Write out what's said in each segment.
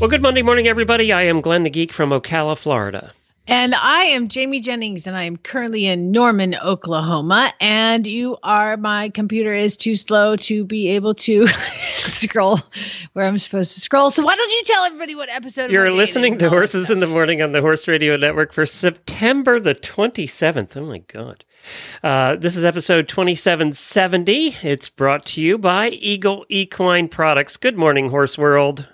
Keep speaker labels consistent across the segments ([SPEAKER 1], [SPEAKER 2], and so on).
[SPEAKER 1] Well, good Monday morning, everybody. I am Glenn the Geek from Ocala, Florida.
[SPEAKER 2] And I am Jamie Jennings, and I am currently in Norman, Oklahoma. And you are, my computer is too slow to be able to scroll where I'm supposed to scroll. So why don't you tell everybody what episode
[SPEAKER 1] You're
[SPEAKER 2] what day it
[SPEAKER 1] listening to
[SPEAKER 2] and all that
[SPEAKER 1] Horses
[SPEAKER 2] stuff.
[SPEAKER 1] in the Morning on the Horse Radio Network for September the 27th. Oh, my God. Uh, this is episode 2770. It's brought to you by Eagle Equine Products. Good morning, Horse World.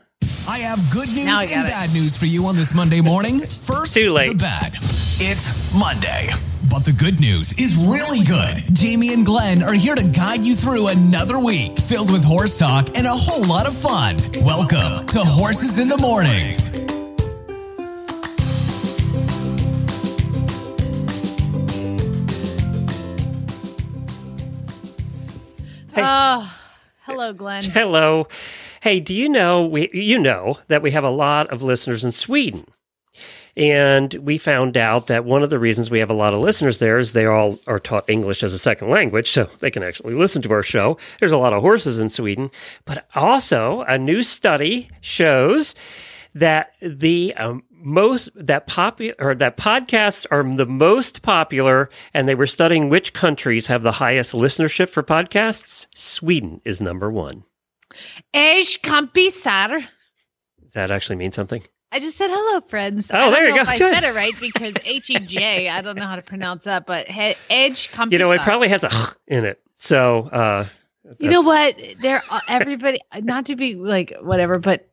[SPEAKER 3] I have good news and
[SPEAKER 2] it.
[SPEAKER 3] bad news for you on this Monday morning. First,
[SPEAKER 1] Too late.
[SPEAKER 3] the bad. It's Monday. But the good news is really good. Jamie and Glenn are here to guide you through another week filled with horse talk and a whole lot of fun. Welcome to Horses in the Morning.
[SPEAKER 2] Oh, hello, Glenn.
[SPEAKER 1] Hello. Hey, do you know we you know that we have a lot of listeners in Sweden? And we found out that one of the reasons we have a lot of listeners there is they all are taught English as a second language, so they can actually listen to our show. There's a lot of horses in Sweden, but also a new study shows that the um, most that popular or that podcasts are the most popular, and they were studying which countries have the highest listenership for podcasts. Sweden is number one.
[SPEAKER 2] Ej kompisar.
[SPEAKER 1] Does that actually mean something?
[SPEAKER 2] I just said hello, friends.
[SPEAKER 1] Oh,
[SPEAKER 2] I don't
[SPEAKER 1] there you go.
[SPEAKER 2] If
[SPEAKER 1] Good.
[SPEAKER 2] I said it right because H E J. I don't know how to pronounce that, but he- Edge kompisar.
[SPEAKER 1] You know, it probably has a in it. So, uh,
[SPEAKER 2] You know what? They're uh, everybody. Not to be like whatever, but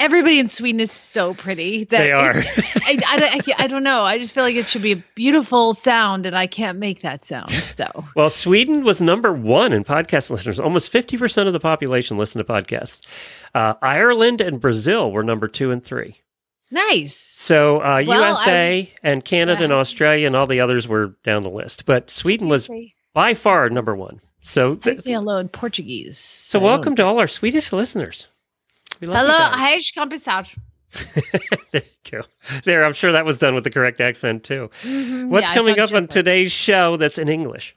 [SPEAKER 2] everybody in Sweden is so pretty. That
[SPEAKER 1] They are.
[SPEAKER 2] I, I, don't- I, I don't know. I just feel like it should be a beautiful sound, and I can't make that sound. So
[SPEAKER 1] Well, Sweden was number one in podcast listeners. Almost 50% of the population listen to podcasts. Uh, Ireland and Brazil were number two and three.
[SPEAKER 2] nice.
[SPEAKER 1] So uh,
[SPEAKER 2] Well,
[SPEAKER 1] USA and Canada and Australia and all the others were down the list. But Sweden was by far number one. So, th-
[SPEAKER 2] say hello in Portuguese.
[SPEAKER 1] so welcome to all our Swedish listeners.
[SPEAKER 2] Hello. Edge kompisar.
[SPEAKER 1] there you go. There, I'm sure that was done with the correct accent too. What's
[SPEAKER 2] Mm-hmm. Yeah,
[SPEAKER 1] coming up on today's show that's in English?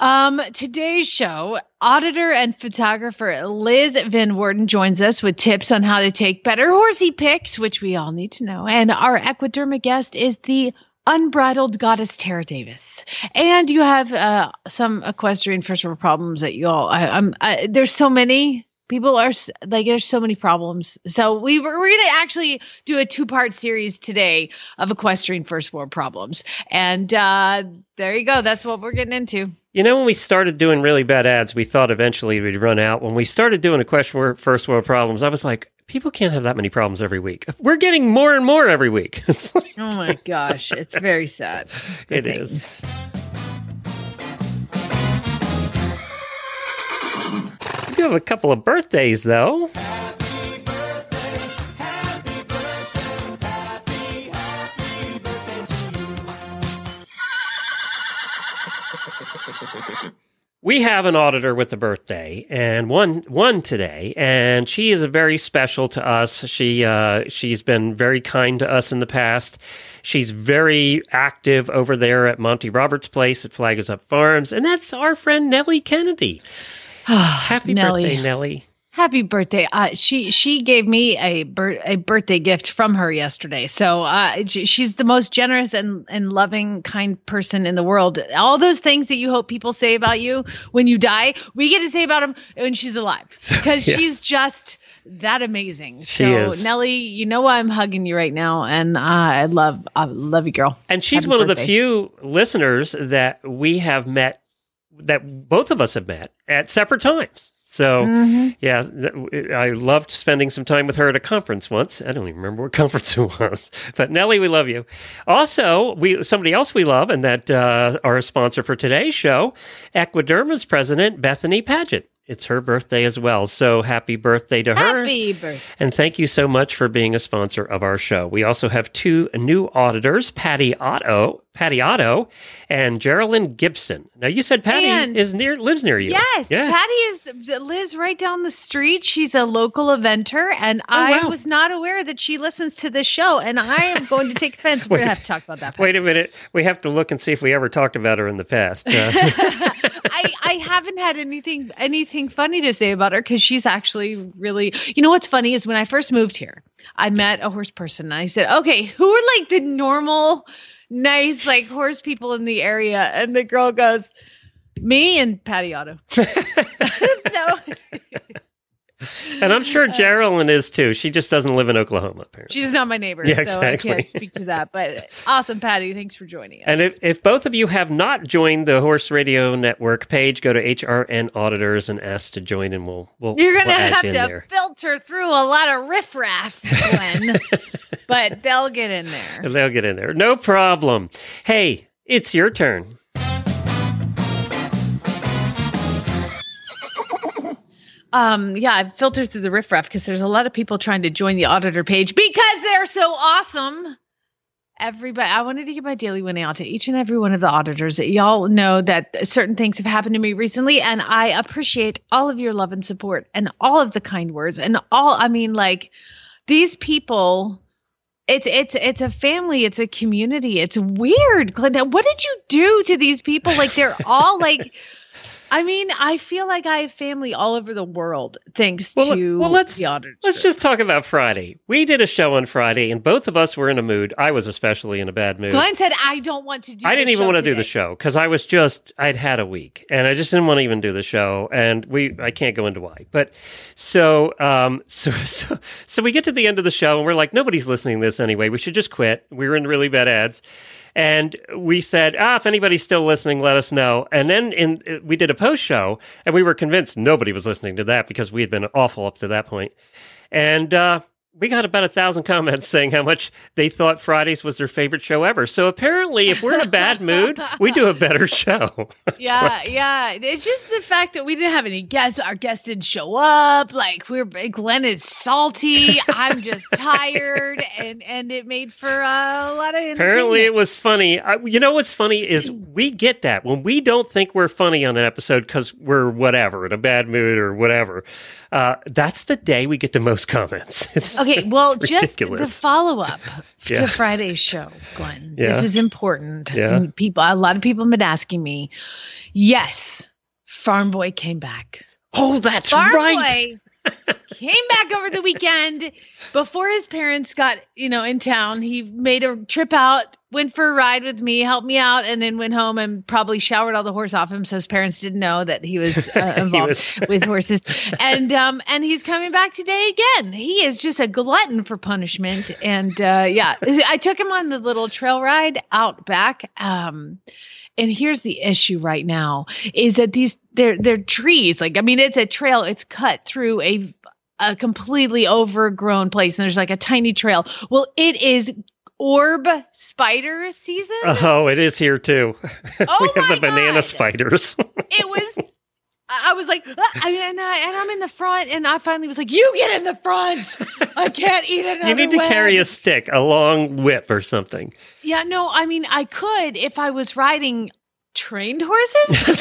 [SPEAKER 2] Um, today's show, auditor and photographer Liz Van Woerden joins us with tips on how to take better horsey pics, which we all need to know. And our equiderma guest is the unbridled goddess Tara Davis. And you have uh, some equestrian first world problems that you all. I, I'm. I, there's so many. People are like, there's so many problems. So we were, we're going to actually do a two part series today of equestrian first world problems. And uh, there you go. That's what we're getting into.
[SPEAKER 1] You know, when we started doing really bad ads, we thought eventually we'd run out. When we started doing a question wor- first world problems, I was like, people can't have that many problems every week. We're getting more and more every week. Like,
[SPEAKER 2] Oh my gosh, it's very sad.
[SPEAKER 1] It
[SPEAKER 2] It
[SPEAKER 1] is.
[SPEAKER 2] is.
[SPEAKER 1] Do have a couple of birthdays, though. We have an auditor with a birthday, and one one today, and she is very special to us. She uh, she's been very kind to us in the past. She's very active over there at Monty Roberts' place at Flag Is Up Farms, and that's our friend Nellie Kennedy. Happy
[SPEAKER 2] Nellie.
[SPEAKER 1] birthday, Nellie!
[SPEAKER 2] Happy birthday! Uh, she she gave me a bir- a birthday gift from her yesterday. So uh, she's the most generous and and loving, kind person in the world. All those things that you hope people say about you when you die, we get to say about them when she's alive because
[SPEAKER 1] Yeah.
[SPEAKER 2] she's just that amazing.
[SPEAKER 1] She
[SPEAKER 2] so
[SPEAKER 1] is.
[SPEAKER 2] Nellie, you know why I'm hugging you right now, and uh, I love I love you, girl.
[SPEAKER 1] And she's
[SPEAKER 2] Happy
[SPEAKER 1] one of the few listeners that we have met, that both of us have met at separate times. So,
[SPEAKER 2] Mm-hmm.
[SPEAKER 1] yeah, th- I loved spending some time with her at a conference once. I don't even remember what conference it was. But Nellie, we love you. Also, we somebody else we love, and that uh, our sponsor for today's show, Equiderma's president Bethany Paget it's her birthday as well. So happy birthday to her.
[SPEAKER 2] Happy birthday.
[SPEAKER 1] And thank you so much for being a sponsor of our show. We also have two new auditors, Patty Otto, Patty Otto, and Geraldine Gibson. Now you said Patty
[SPEAKER 2] And-
[SPEAKER 1] is near lives near you.
[SPEAKER 2] Yes,
[SPEAKER 1] Yeah.
[SPEAKER 2] Patty is lives right down the street. She's a local eventer, and I
[SPEAKER 1] Oh, wow.
[SPEAKER 2] was not aware that she listens to this show. And I am going to take offense. We're gonna have to talk about that. Patty.
[SPEAKER 1] Wait a minute. We have to look and see if we ever talked about her in the past. Uh,
[SPEAKER 2] I, I haven't had anything anything funny to say about her because she's actually really you know what's funny is when I first moved here, I met a horse person and I said, Okay, who are like the normal, nice, like horse people in the area? And the girl goes, Me and Patty Otto. so
[SPEAKER 1] and I'm sure Geraldine is too. She just doesn't live in Oklahoma, apparently.
[SPEAKER 2] she's not my neighbor,
[SPEAKER 1] Yeah,
[SPEAKER 2] so
[SPEAKER 1] exactly.
[SPEAKER 2] I can't speak to that. But uh, awesome, Patty. Thanks for joining us.
[SPEAKER 1] And if, if both of you have not joined the Horse Radio Network page, go to HRN Auditors and ask to join, and we'll we'll
[SPEAKER 2] You're gonna
[SPEAKER 1] we'll add
[SPEAKER 2] have to filter through a lot of riffraff, Glenn. but they'll get in there.
[SPEAKER 1] They'll get in there. No problem. Hey, it's your turn.
[SPEAKER 2] Um, yeah, I've filtered through the riffraff because there's a lot of people trying to join the auditor page because they're so awesome. Everybody, I wanted to give my daily winning out to each and every one of the auditors. Y'all know that certain things have happened to me recently, and I appreciate all of your love and support and all of the kind words and all. I mean, like these people. It's it's it's a family. It's a community. It's weird, Glenda. What did you do to these people? Like they're all like. I mean, I feel like I have family all over the world thanks
[SPEAKER 1] Well,
[SPEAKER 2] to
[SPEAKER 1] well, let's-
[SPEAKER 2] the auditors.
[SPEAKER 1] Let's just talk about Friday. We did a show on Friday, and both of us were in a mood. I was especially in a bad mood.
[SPEAKER 2] Glenn said, "I don't want to do."
[SPEAKER 1] I didn't even want to do the show because I was just I'd had a week and I just didn't want to even do the show and we I can't go into why but so um so so so we get to the end of the show and we're like nobody's listening to this anyway we should just quit we were in really bad ads and we said ah if anybody's still listening let us know. And then in we did a post show and we were convinced nobody was listening to that because we had been awful up to that point. And uh we got about a thousand comments saying how much they thought Fridays was their favorite show ever. So apparently, if we're in a bad mood, we do a better show.
[SPEAKER 2] Yeah, yeah. It's just the fact that we didn't have any guests. Our guests didn't show up. Like we're Glenn is salty. I'm just tired, and and it made for uh, a lot of.
[SPEAKER 1] Apparently, it was funny. I, you know what's funny is we get that when we don't think we're funny on an episode because we're whatever in a bad mood or whatever. Uh, that's the day we get the most comments. It's,
[SPEAKER 2] Okay,
[SPEAKER 1] it's
[SPEAKER 2] well, just the follow up
[SPEAKER 1] Yeah.
[SPEAKER 2] to Friday's show, Glenn.
[SPEAKER 1] Yeah.
[SPEAKER 2] This is important.
[SPEAKER 1] Yeah.
[SPEAKER 2] People, a lot of people have been asking me. Yes, Farm Boy came back.
[SPEAKER 1] oh, that's
[SPEAKER 2] Farm
[SPEAKER 1] right.
[SPEAKER 2] Boy came back over the weekend before his parents got, you know, in town. He made a trip out, went for a ride with me, helped me out, and then went home and probably showered all the horse off him, so his parents didn't know that he was uh,
[SPEAKER 1] He
[SPEAKER 2] involved
[SPEAKER 1] was-
[SPEAKER 2] with horses. And um, and he's coming back today again. He is just a glutton for punishment. And uh, yeah, I took him on the little trail ride out back. Um, and here's the issue right now is that these they're they're trees. Like I mean, it's a trail. It's cut through a a completely overgrown place, and there's like a tiny trail. Well, it is orb spider season.
[SPEAKER 1] Oh, it is here too.
[SPEAKER 2] Oh
[SPEAKER 1] we have
[SPEAKER 2] my
[SPEAKER 1] the banana
[SPEAKER 2] God.
[SPEAKER 1] spiders.
[SPEAKER 2] it was I was like, "Ah," I mean, and, I, and I'm in the front, and I finally was like, "You get in the front! I can't eat another."
[SPEAKER 1] you need to
[SPEAKER 2] web."
[SPEAKER 1] carry a stick, a long whip or something.
[SPEAKER 2] Yeah, no, I mean, I could if I was riding trained horses,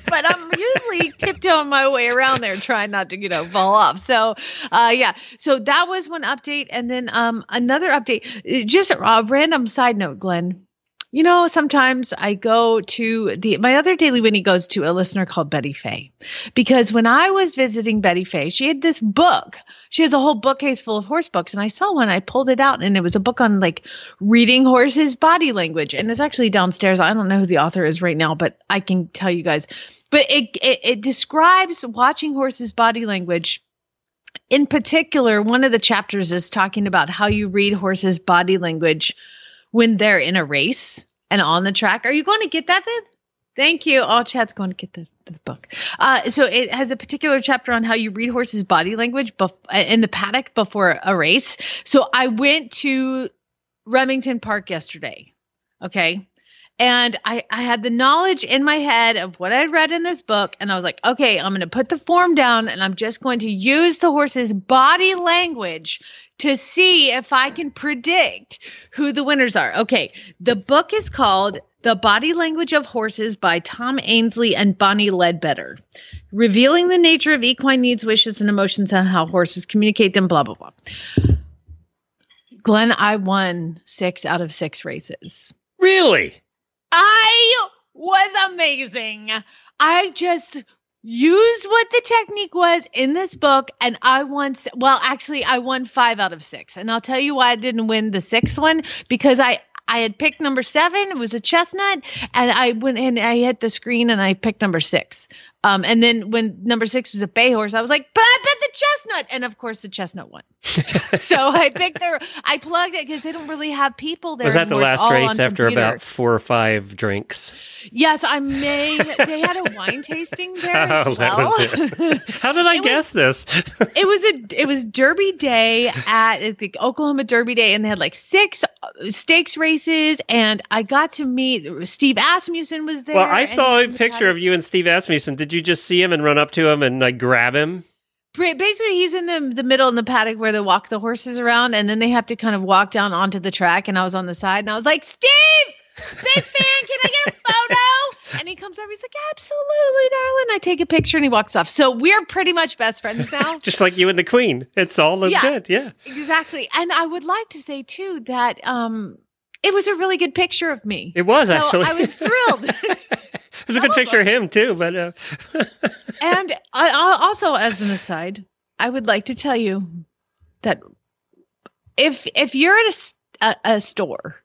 [SPEAKER 2] but I'm usually tiptoeing my way around there, trying not to, you know, fall off. So, uh, yeah, so that was one update, and then um, another update. Just a random side note, Glenn. You know, sometimes I go to the my other daily Winnie goes to a listener called Betty Fay. Because when I was visiting Betty Fay, she had this book. She has a whole bookcase full of horse books. And I saw one, I pulled it out, and it was a book on like reading horses' body language. And it's actually downstairs. I don't know who the author is right now, but I can tell you guys. But it it, it describes watching horses' body language. In particular, one of the chapters is talking about how you read horses' body language when they're in a race and on the track. Are you going to get that, Viv? Thank you. All chat's going to get the, the book. Uh, so it has a particular chapter on how you read horses' body language bef- in the paddock before a race. So I went to Remington Park yesterday. Okay. And I, I had the knowledge in my head of what I'd read in this book. And I was like, okay, I'm going to put the form down and I'm just going to use the horse's body language to see if I can predict who the winners are. Okay. The book is called The Body Language of Horses by Tom Ainslie and Bonnie Ledbetter, revealing the nature of equine needs, wishes, and emotions and how horses communicate them, blah, blah, blah. Glenn, I won six out of six races.
[SPEAKER 1] Really?
[SPEAKER 2] I was amazing. I just used what the technique was in this book and I won well actually I won 5 out of 6. And I'll tell you why I didn't win the sixth one because I I had picked number 7, it was a chestnut and I went and I hit the screen and I picked number 6. Um, and then when number six was a bay horse, I was like, but chestnut. And of course, the chestnut won. so I picked their, I plugged it because they don't really have people there.
[SPEAKER 1] Was that the last race after
[SPEAKER 2] computer.
[SPEAKER 1] about four or five drinks?
[SPEAKER 2] Yes, I made, they had a wine tasting there as
[SPEAKER 1] Oh, that
[SPEAKER 2] well.
[SPEAKER 1] was. How did I
[SPEAKER 2] It
[SPEAKER 1] guess this?
[SPEAKER 2] it was a it was Derby Day at the Oklahoma Derby Day, and they had like six uh, stakes races, and I got to meet Steve Asmussen was there.
[SPEAKER 1] well, I saw a picture of you and Steve Asmussen. Did you just see him and run up to him and like grab him?
[SPEAKER 2] Ba- Basically, he's in the the middle in the paddock where they walk the horses around, and then they have to kind of walk down onto the track. And I was on the side, and I was like, "Steve, big fan, can I get a photo?" And he comes over, he's like, "Absolutely, darling." I take a picture, and he walks off. So we're pretty much best friends now.
[SPEAKER 1] Just like you and the Queen. It's all
[SPEAKER 2] Yeah.
[SPEAKER 1] good. Yeah.
[SPEAKER 2] Exactly. And I would like to say too that um it was a really good picture of me.
[SPEAKER 1] It was
[SPEAKER 2] so
[SPEAKER 1] actually.
[SPEAKER 2] I was thrilled.
[SPEAKER 1] it was a good picture of him too, but uh,
[SPEAKER 2] and I, also as an aside, I would like to tell you that if if you're at a a store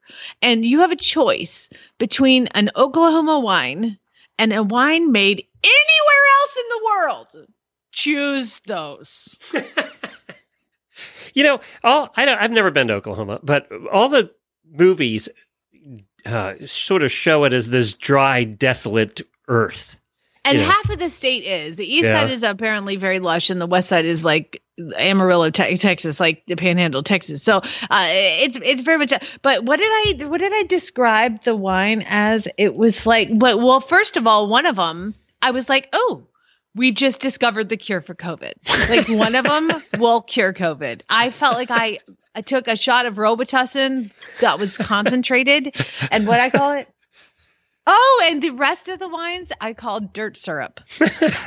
[SPEAKER 2] and you have a choice between an Oklahoma wine and a wine made anywhere else in the world, choose those.
[SPEAKER 1] you know, all I don't, I've never been to Oklahoma, but all the movies uh, sort of show it as this dry, desolate earth.
[SPEAKER 2] And
[SPEAKER 1] Yeah.
[SPEAKER 2] half of the state is. The east
[SPEAKER 1] Yeah.
[SPEAKER 2] side is apparently very lush, and the west side is like Amarillo, te- Texas, like the Panhandle, Texas. So uh, it's it's very much. But what did I what did I describe the wine as? It was like, but well, first of all, one of them, I was like, oh. We just discovered the cure for COVID. Like one of them will cure COVID. I felt like I, I took a shot of Robitussin that was concentrated, and what I call it, Oh, and the rest of the wines I called dirt syrup. I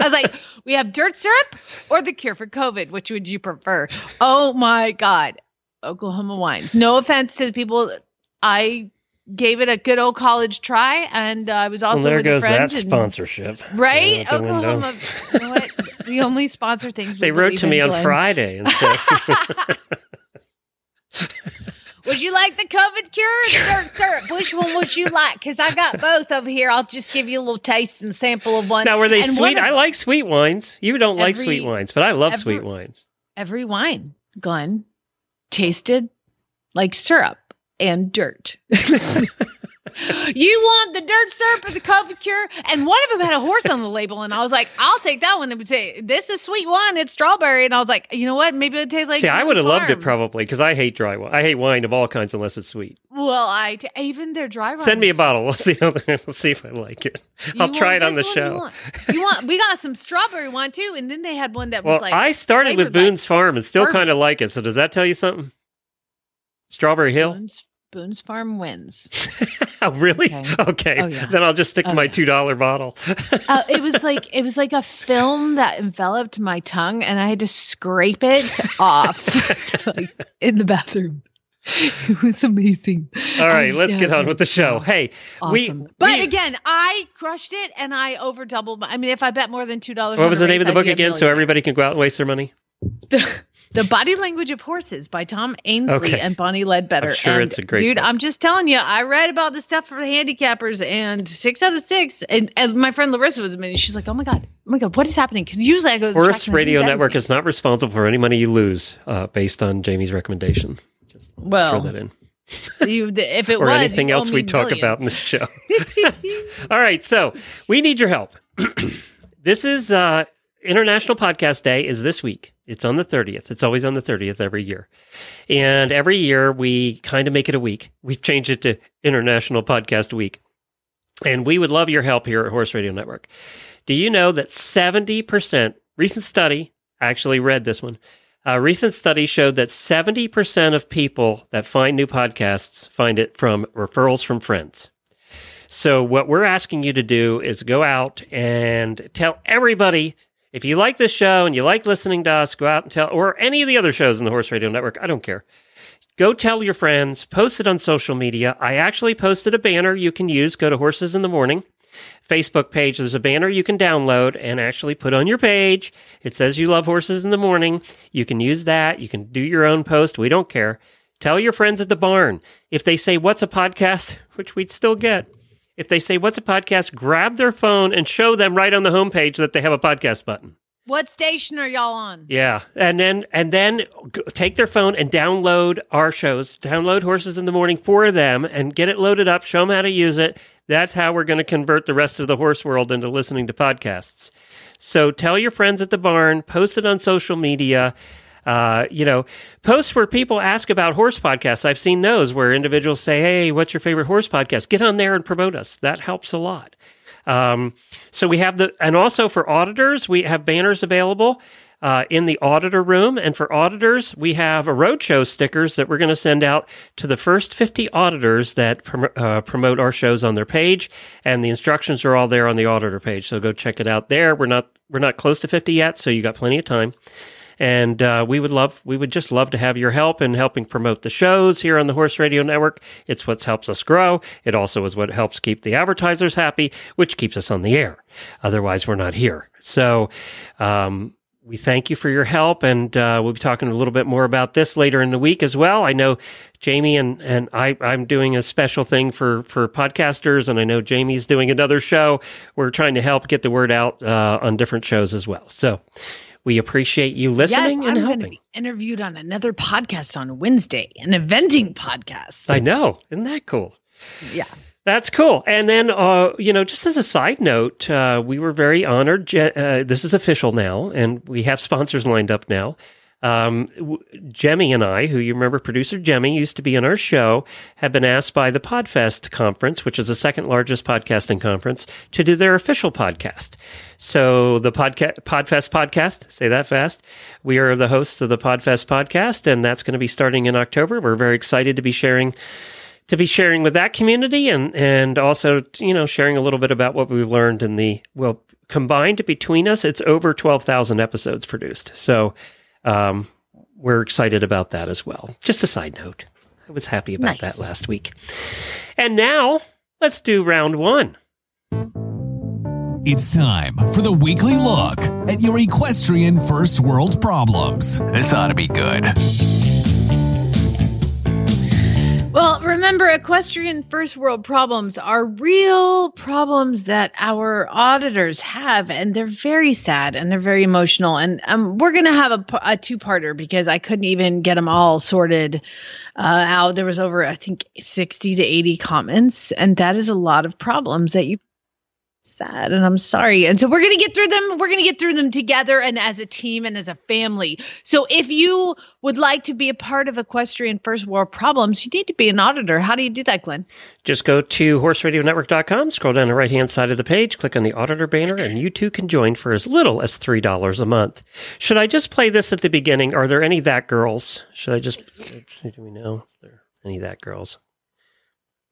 [SPEAKER 2] was like, we have dirt syrup or the cure for COVID. Which would you prefer? Oh my God. Oklahoma wines. No offense to the people. I gave it a good old college try, and uh, I was also
[SPEAKER 1] well, there
[SPEAKER 2] with
[SPEAKER 1] goes that
[SPEAKER 2] and-
[SPEAKER 1] sponsorship.
[SPEAKER 2] Right?
[SPEAKER 1] the.
[SPEAKER 2] Oklahoma. You know what? We only sponsor things.
[SPEAKER 1] They wrote to me on
[SPEAKER 2] Glenn.
[SPEAKER 1] Friday and said,
[SPEAKER 2] Would you like the COVID cure or the dirt syrup? Which one would you like? Because I got both over here. I'll just give you a little taste and sample of one.
[SPEAKER 1] "Now were they
[SPEAKER 2] And
[SPEAKER 1] sweet?
[SPEAKER 2] of-
[SPEAKER 1] I like sweet wines. You don't like sweet wines, but I love
[SPEAKER 2] every-
[SPEAKER 1] sweet wines."
[SPEAKER 2] every wine, Glenn, tasted like syrup and dirt. you want the dirt syrup or the COVID cure? And one of them had a horse on the label, and I was like, I'll take that one. It would say, This is sweet wine, it's strawberry. And I was like, You know what? Maybe it tastes like.
[SPEAKER 1] See, I would have loved it probably because I hate dry wine. I hate wine of all kinds unless it's sweet.
[SPEAKER 2] Well, I t- even their dry wine.
[SPEAKER 1] Send me a bottle. We'll see. How, we'll see if I like it.
[SPEAKER 2] You
[SPEAKER 1] I'll try it on the
[SPEAKER 2] one? You
[SPEAKER 1] show.
[SPEAKER 2] want, you want? We got some strawberry wine too, and then they had one that was
[SPEAKER 1] Well,
[SPEAKER 2] like.
[SPEAKER 1] I started with
[SPEAKER 2] flavored like
[SPEAKER 1] Boone's Farm and still kind of like it. So does that tell you something? Strawberry Hill?
[SPEAKER 2] Boone's, Boone's Farm wins.
[SPEAKER 1] Oh, really?
[SPEAKER 2] Okay.
[SPEAKER 1] Okay.
[SPEAKER 2] Oh, yeah.
[SPEAKER 1] Then I'll just stick to
[SPEAKER 2] Oh,
[SPEAKER 1] my
[SPEAKER 2] yeah.
[SPEAKER 1] two dollar bottle.
[SPEAKER 2] uh, it was like it was like a film that enveloped my tongue, and I had to scrape it off like, in the bathroom. It was amazing.
[SPEAKER 1] All right,
[SPEAKER 2] Um,
[SPEAKER 1] let's
[SPEAKER 2] yeah,
[SPEAKER 1] get on with the show. Hey, we,
[SPEAKER 2] but
[SPEAKER 1] we-
[SPEAKER 2] again, I crushed it, and I over doubled. My, I mean, if I bet more than two dollars,
[SPEAKER 1] what was the name of the book again? So everybody can go out and waste their money.
[SPEAKER 2] the, the Body Language of Horses by Tom Ainslie
[SPEAKER 1] Okay.
[SPEAKER 2] and Bonnie Ledbetter.
[SPEAKER 1] I'm sure
[SPEAKER 2] And,
[SPEAKER 1] it's a great
[SPEAKER 2] dude.
[SPEAKER 1] book.
[SPEAKER 2] I'm just telling you, I read about the stuff for the handicappers, and six out of six. And, and my friend Larissa was minute. She's like, "Oh my god, oh my god, what is happening?" Because usually I go. to the
[SPEAKER 1] Horse Radio Network
[SPEAKER 2] everything.
[SPEAKER 1] is not responsible for any money you lose uh, based on Jamie's recommendation. Throw
[SPEAKER 2] well.
[SPEAKER 1] that in.
[SPEAKER 2] You, if it
[SPEAKER 1] or
[SPEAKER 2] was
[SPEAKER 1] anything else we talk about in the show. All right, so we need your help. this is uh, International Podcast Day is this week, It's on the 30th. It's always on the 30th every year. And every year we kind of make it a week. We've changed it to International Podcast Week. And we would love your help here at Horse Radio Network. Do you know that 70%, recent study, I actually read this one, a recent study showed that 70% of people that find new podcasts find it from referrals from friends. So, what we're asking you to do is go out and tell everybody if you like this show and you like listening to us, go out and tell, or any of the other shows in the Horse Radio Network, I don't care. Go tell your friends, post it on social media. I actually posted a banner you can use. Go to Horses in the Morning Facebook page. There's a banner you can download and actually put on your page. It says you love horses in the morning. You can use that. You can do your own post. We don't care. Tell your friends at the barn. If they say, What's a podcast? which we'd still get, if they say, What's a podcast? grab their phone and show them right on the homepage that they have a podcast button.
[SPEAKER 2] What station are y'all on?
[SPEAKER 1] Yeah, and then and then take their phone and download our shows. Download Horses in the Morning for them and get it loaded up. Show them how to use it. That's how we're going to convert the rest of the horse world into listening to podcasts. So tell your friends at the barn. Post it on social media. Uh, you know, posts where people ask about horse podcasts. I've seen those where individuals say, "Hey, what's your favorite horse podcast?" Get on there and promote us. That helps a lot. Um, so we have the, and also for auditors, we have banners available uh, in the auditor room. And for auditors, we have a roadshow stickers that we're going to send out to the first 50 auditors that prom- uh, promote our shows on their page. And the instructions are all there on the auditor page. So go check it out there. We're not, we're not close to 50 yet, so you got plenty of time. And uh, we would love, we would just love to have your help in helping promote the shows here on the Horse Radio Network. It's what helps us grow. It also is what helps keep the advertisers happy, which keeps us on the air. Otherwise, we're not here. So, um, we thank you for your help, and uh, we'll be talking a little bit more about this later in the week as well. I know Jamie and and I I'm doing a special thing for for podcasters, and I know Jamie's doing another show. We're trying to help get the word out uh, on different shows as well. So we appreciate you listening
[SPEAKER 2] yes,
[SPEAKER 1] and
[SPEAKER 2] I'm going to
[SPEAKER 1] helping.
[SPEAKER 2] be interviewed on another podcast on Wednesday, an eventing podcast.
[SPEAKER 1] I know, isn't that cool?
[SPEAKER 2] yeah.
[SPEAKER 1] That's cool. And then, uh, you know, just as a side note, uh, we were very honored. Uh, this is official now, and we have sponsors lined up now. Um, Jemmy and I, who you remember, producer Jemmy used to be on our show, have been asked by the Podfest conference, which is the second largest podcasting conference, to do their official podcast. So the podca- Podfest podcast, say that fast. We are the hosts of the Podfest podcast, and that's going to be starting in October. We're very excited to be sharing to be sharing with that community and and also you know sharing a little bit about what we've learned in the well combined between us it's over 12,000 episodes produced so um, we're excited about that as well just a side note i was happy about
[SPEAKER 2] Nice.
[SPEAKER 1] that last week and now let's do round 1
[SPEAKER 3] It's time for the weekly look at your equestrian first world problems. This ought to be good.
[SPEAKER 2] Well, remember, equestrian first world problems are real problems that our auditors have, and they're very sad and they're very emotional. And um, we're going to have a two parter because I couldn't even get them all sorted uh, out. There was over, I think, 60 to 80 comments, and that is a lot of problems that you sad and i'm sorry. And so we're going to get through them we're going to get through them together and as a team and as a family. So if you would like to be a part of equestrian first world problems you need to be an auditor. How do you do that glenn?
[SPEAKER 1] Just go to horseradionetwork.com scroll down the right hand side of the page click on the auditor banner and you too can join for as little as $3 a month. Should i just play this at the beginning? Are there any that girls? Should i just do we know? If there any that girls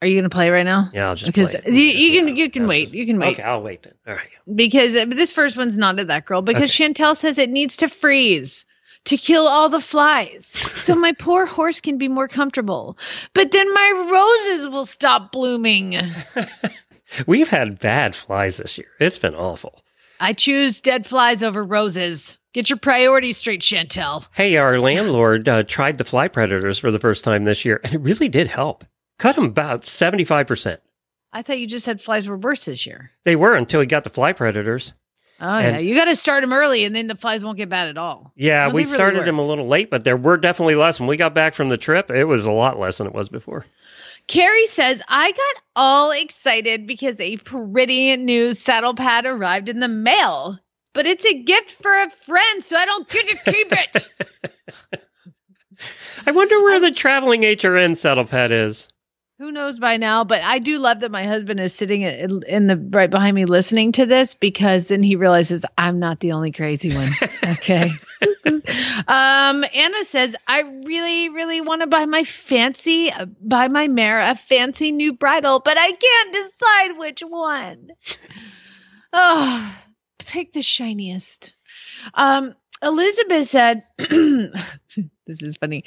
[SPEAKER 2] are you going to play right now?
[SPEAKER 1] Yeah i'll just
[SPEAKER 2] because you, you
[SPEAKER 1] Yeah,
[SPEAKER 2] can you can
[SPEAKER 1] I'll
[SPEAKER 2] wait
[SPEAKER 1] just-
[SPEAKER 2] you can wait.
[SPEAKER 1] Okay i'll wait then. All right.
[SPEAKER 2] Because uh, this first one's not a that girl because Chantel says it needs to freeze to kill all the flies so my poor horse can be more comfortable. But then my roses will stop blooming.
[SPEAKER 1] We've had bad flies this year. It's been awful.
[SPEAKER 2] I choose dead flies over roses. Get your priorities straight, Chantel.
[SPEAKER 1] hey our landlord uh, tried the fly predators for the first time this year and it really did help cut them about 75%
[SPEAKER 2] I thought you just said flies were worse this year.
[SPEAKER 1] they were until he got the fly predators
[SPEAKER 2] Oh
[SPEAKER 1] And-
[SPEAKER 2] yeah, you got to start them early, and then the flies won't get bad at all.
[SPEAKER 1] Yeah,
[SPEAKER 2] No,
[SPEAKER 1] we
[SPEAKER 2] really
[SPEAKER 1] started them a little late, but there were definitely less. When we got back from the trip, it was a lot less than it was before.
[SPEAKER 2] Carrie says I got all excited because a pretty new saddle pad arrived in the mail. but it's a gift for a friend, so I don't get to keep it.
[SPEAKER 1] I wonder where the traveling HRN saddle pad is.
[SPEAKER 2] Who knows by now? But I do love that my husband is sitting in the right behind me listening to this because then he realizes I'm not the only crazy one. Okay. um, Anna says I really, really want to buy my fancy, buy my mare a fancy new bridle, but I can't decide which one. Oh, pick the shiniest. Um, Elizabeth said, This is funny.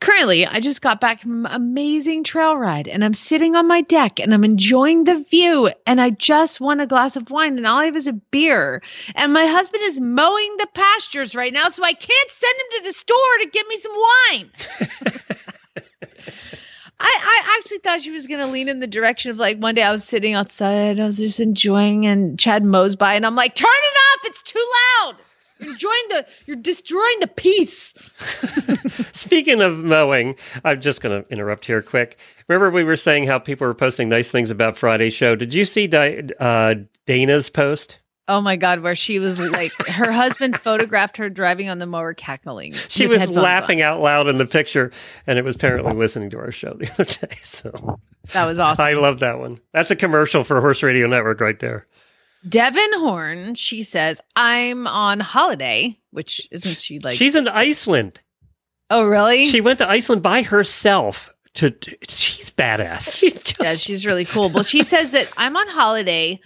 [SPEAKER 2] Currently, I just got back from an amazing trail ride and I'm sitting on my deck and I'm enjoying the view and I just want a glass of wine and all I have is a beer. And my husband is mowing the pastures right now, so I can't send him to the store to get me some wine. I, I actually thought she was going to lean in the direction of like one day I was sitting outside, I was just enjoying, and Chad mows by, and I'm like, turn it off, it's too loud. You're enjoying the, you're destroying the peace.
[SPEAKER 1] Speaking of mowing, I'm just going to interrupt here quick. Remember, we were saying how people were posting nice things about Friday's show. Did you see Di- uh, Dana's post?
[SPEAKER 2] Oh my God, where she was like, her husband photographed her driving on the mower cackling.
[SPEAKER 1] She was laughing
[SPEAKER 2] on.
[SPEAKER 1] out loud in the picture, and it was apparently listening to our show the other day. So
[SPEAKER 2] That was awesome.
[SPEAKER 1] I love that one. That's a commercial for Horse Radio Network right there.
[SPEAKER 2] Devin Horn, she says, I'm on holiday, which isn't she like,
[SPEAKER 1] She's in Iceland.
[SPEAKER 2] oh, really?
[SPEAKER 1] She went to Iceland by herself. To she's badass. She's just
[SPEAKER 2] yeah, she's really cool. Well, she says that I'm on holiday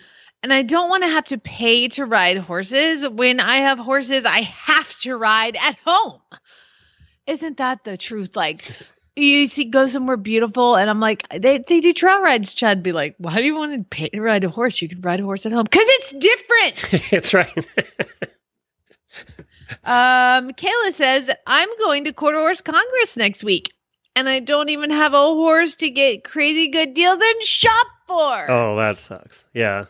[SPEAKER 2] and I don't want to have to pay to ride horses. When I have horses, I have to ride at home. Isn't that the truth? Like, you see, go somewhere beautiful, and I'm like, they, they do trail rides. Chad be like, why do you want to pay to ride a horse? You can ride a horse at home because it's different.
[SPEAKER 1] That's right.
[SPEAKER 2] Um, Kayla says, I'm going to Quarter Horse Congress next week, and I don't even have a horse to get crazy good deals and shop for.
[SPEAKER 1] oh, that sucks. Yeah.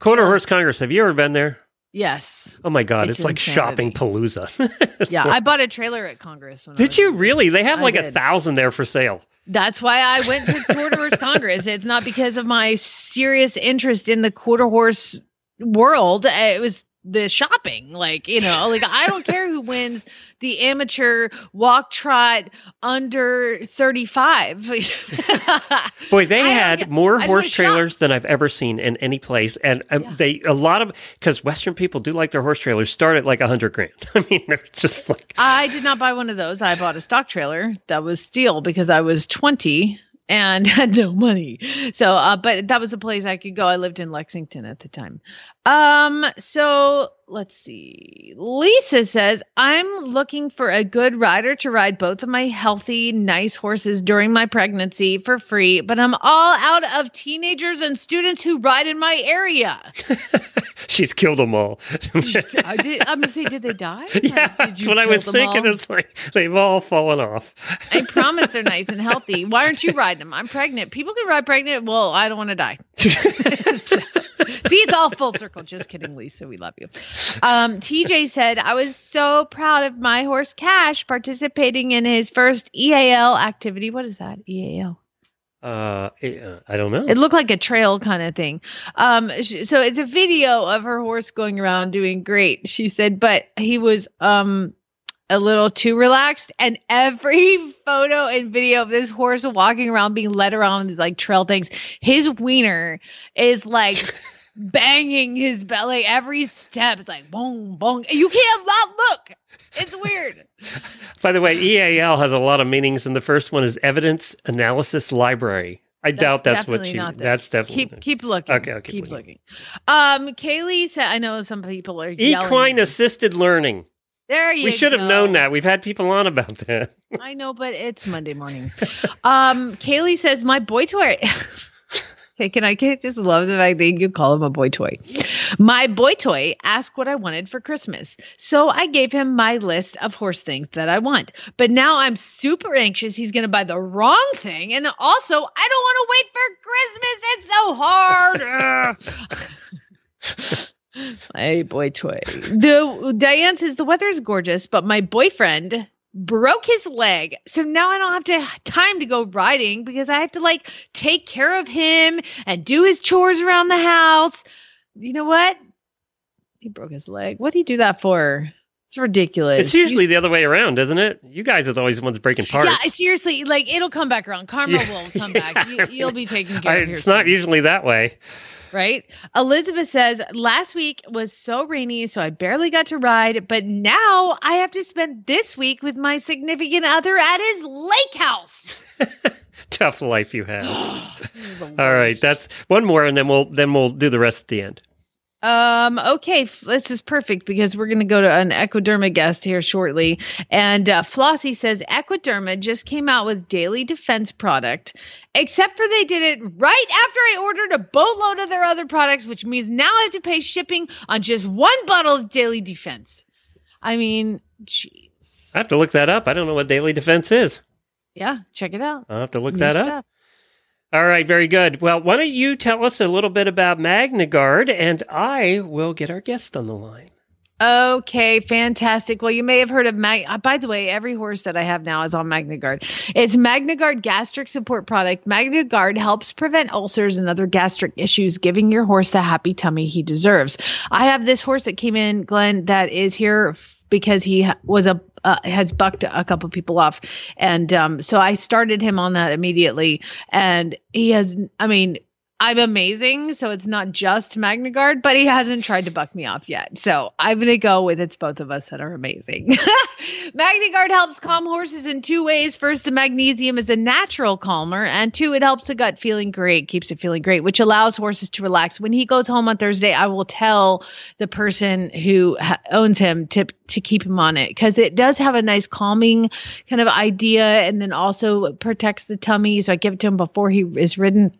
[SPEAKER 1] Quarter Horse Congress. Have you ever been there?
[SPEAKER 2] Yes.
[SPEAKER 1] Oh my God,
[SPEAKER 2] It's
[SPEAKER 1] it's, like shopping palooza.
[SPEAKER 2] Yeah, I bought a trailer at Congress. When
[SPEAKER 1] did you
[SPEAKER 2] in-
[SPEAKER 1] really? They have like a thousand there for sale.
[SPEAKER 2] That's why I went to Quarter Horse Congress. It's not because of my serious interest in the quarter horse world. It was the shopping. Like, you know, like I don't care who wins the amateur walk trot under 35.
[SPEAKER 1] Boy, they
[SPEAKER 2] I
[SPEAKER 1] had more
[SPEAKER 2] I
[SPEAKER 1] horse
[SPEAKER 2] wanna shop.
[SPEAKER 1] trailers than I've ever seen in any place, and um,
[SPEAKER 2] Yeah.
[SPEAKER 1] they a lot of because Western people do like their horse trailers start at like a hundred grand. I mean, they're just like
[SPEAKER 2] I did not buy one of those. I bought a stock trailer that was steel because I was 20 and had no money. So, uh, but that was a place I could go. I lived in Lexington at the time. Um, so let's see. Lisa says, I'm looking for a good rider to ride both of my healthy, nice horses during my pregnancy for free, but I'm all out of teenagers and students who ride in my area.
[SPEAKER 1] she's killed them all.
[SPEAKER 2] I did, I'm gonna say, did they die?
[SPEAKER 1] yeah,
[SPEAKER 2] Did
[SPEAKER 1] that's what I was thinking.
[SPEAKER 2] all?
[SPEAKER 1] It's like they've all fallen off.
[SPEAKER 2] I promise they're nice and healthy. Why aren't you riding them? I'm pregnant. People can ride pregnant. Well, I don't want to die. So- see, it's all full circle. Just kidding, Lisa. We love you. Um, TJ said, I was so proud of my horse Cash participating in his first EAL activity. What is that? EAL.
[SPEAKER 1] Uh, eh, I don't know.
[SPEAKER 2] It looked like a trail kind of thing. Um, sh- so it's a video of her horse going around doing great. She said, but he was um a little too relaxed, and every photo and video of this horse walking around, being led around these like trail things, his wiener is like. Banging his belly every step. It's like boom, boom. You can't not look. It's weird.
[SPEAKER 1] By the way, EAL has a lot of meanings, and the first one is Evidence Analysis Library. I doubt that's what
[SPEAKER 2] not.
[SPEAKER 1] That's definitely
[SPEAKER 2] keep keep looking.
[SPEAKER 1] Okay, I'll keep looking.
[SPEAKER 2] looking. Um, Kaylee said, I know some people are yelling.
[SPEAKER 1] equine assisted learning.
[SPEAKER 2] There you
[SPEAKER 1] We should have known that. We've had people on about that.
[SPEAKER 2] I know, but it's Monday morning. um, Kaylee says, My boy toy. can I just love the fact that you call him a boy toy. My boy toy asked what I wanted for Christmas. So I gave him my list of horse things that I want. But now I'm super anxious he's gonna buy the wrong thing. And also I don't want to wait for Christmas. It's so hard. my boy toy. The Diane says the weather is gorgeous, but my boyfriend broke his leg. So now I don't have to time to go riding because I have to like take care of him and do his chores around the house. You know what? He broke his leg. What did he do that for? It's ridiculous.
[SPEAKER 1] It's usually
[SPEAKER 2] You-
[SPEAKER 1] the other way around, isn't it? You guys are always the ones breaking parts.
[SPEAKER 2] Yeah, seriously, like it'll come back around. Karma
[SPEAKER 1] Yeah.
[SPEAKER 2] will come back. You,
[SPEAKER 1] Yeah.
[SPEAKER 2] you'll be taken care
[SPEAKER 1] I-
[SPEAKER 2] of
[SPEAKER 1] it's not usually that way.
[SPEAKER 2] Right? Elizabeth says, last week was so rainy, so I barely got to ride, but now I have to spend this week with my significant other at his lake house.
[SPEAKER 1] Tough life you have.
[SPEAKER 2] This is the
[SPEAKER 1] All right, that's one more, and then we'll then we'll do the rest at the end.
[SPEAKER 2] Um, okay, this is perfect because we're going to go to an Equiderma guest here shortly. And uh, Flossie says Equiderma just came out with daily defense product, except for they did it right after I ordered a boatload of their other products, which means now I have to pay shipping on just one bottle of daily defense. I mean, jeez.
[SPEAKER 1] I have to look that up. I don't know what daily defense is.
[SPEAKER 2] Yeah, check it out.
[SPEAKER 1] I'll have to look
[SPEAKER 2] New
[SPEAKER 1] that up. All right, very good. Well, why don't you tell us a little bit about MagnaGuard, and I will get our guest on the line.
[SPEAKER 2] Okay, fantastic. Well, you may have heard of Mag. Uh, by the way, every horse that I have now is on MagnaGuard. It's MagnaGuard gastric support product. MagnaGuard helps prevent ulcers and other gastric issues, giving your horse the happy tummy he deserves. I have this horse that came in, Glenn, that is here because he was a uh, has bucked a couple people off, and um, so I started him on that immediately, and he has. I mean. I'm amazing, so it's not just MagnaGuard, but he hasn't tried to buck me off yet. So I'm gonna go with it's both of us that are amazing. MagnaGuard helps calm horses in two ways. First, the magnesium is a natural calmer, and two, it helps the gut feeling great, keeps it feeling great, which allows horses to relax. When he goes home on Thursday, I will tell the person who ha- owns him to to keep him on it because it does have a nice calming kind of idea, and then also protects the tummy. So I give it to him before he is ridden.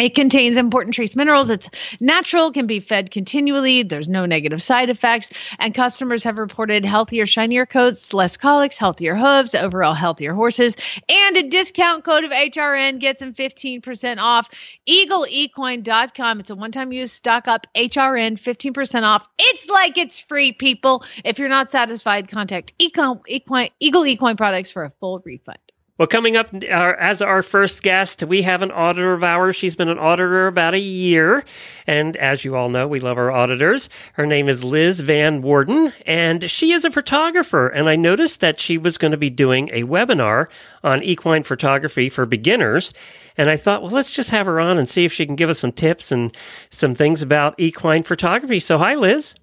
[SPEAKER 2] It contains important trace minerals. It's natural, can be fed continually. There's no negative side effects. And customers have reported healthier, shinier coats, less colics, healthier hooves, overall healthier horses. And a discount code of HRN gets them 15% off. EagleEquine.com. It's a one time use stock up HRN 15% off. It's like it's free, people. If you're not satisfied, contact Econ, Equine, Eagle Equine Products for a full refund.
[SPEAKER 1] Well, coming up uh, as our first guest, we have an auditor of ours. She's been an auditor about a year. And as you all know, we love our auditors. Her name is Liz Van Woerden, and she is a photographer. And I noticed that she was going to be doing a webinar on equine photography for beginners. And I thought, well, let's just have her on and see if she can give us some tips and some things about equine photography. So, hi, Liz.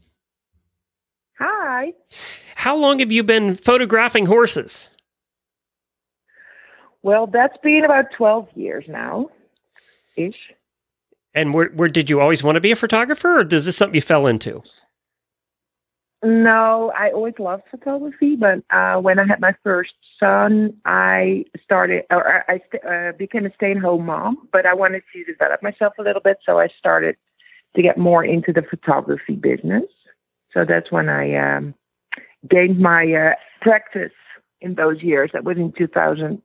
[SPEAKER 4] Hi.
[SPEAKER 1] How long have you been photographing horses?
[SPEAKER 4] Well, that's been about 12 years now, ish.
[SPEAKER 1] And where, where did you always want to be a photographer, or is this something you fell into?
[SPEAKER 4] No, I always loved photography, but uh, when I had my first son, I started, or I st- uh, became a stay-at-home mom. But I wanted to develop myself a little bit, so I started to get more into the photography business. So that's when I um, gained my uh, practice in those years. That was in 2000.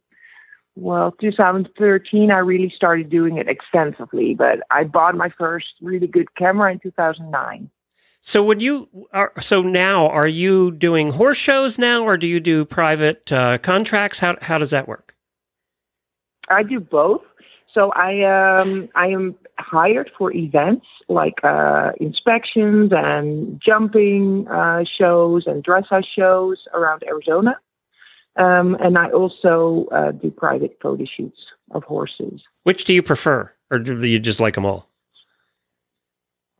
[SPEAKER 4] Well, 2013, I really started doing it extensively. But I bought my first really good camera in 2009.
[SPEAKER 1] So when you are so now, are you doing horse shows now, or do you do private uh, contracts? How how does that work?
[SPEAKER 4] I do both. So I um I am hired for events like uh, inspections and jumping uh, shows and dressage shows around Arizona, um, and I also uh, do private photo shoots of horses.
[SPEAKER 1] Which do you prefer, or do you just like them all?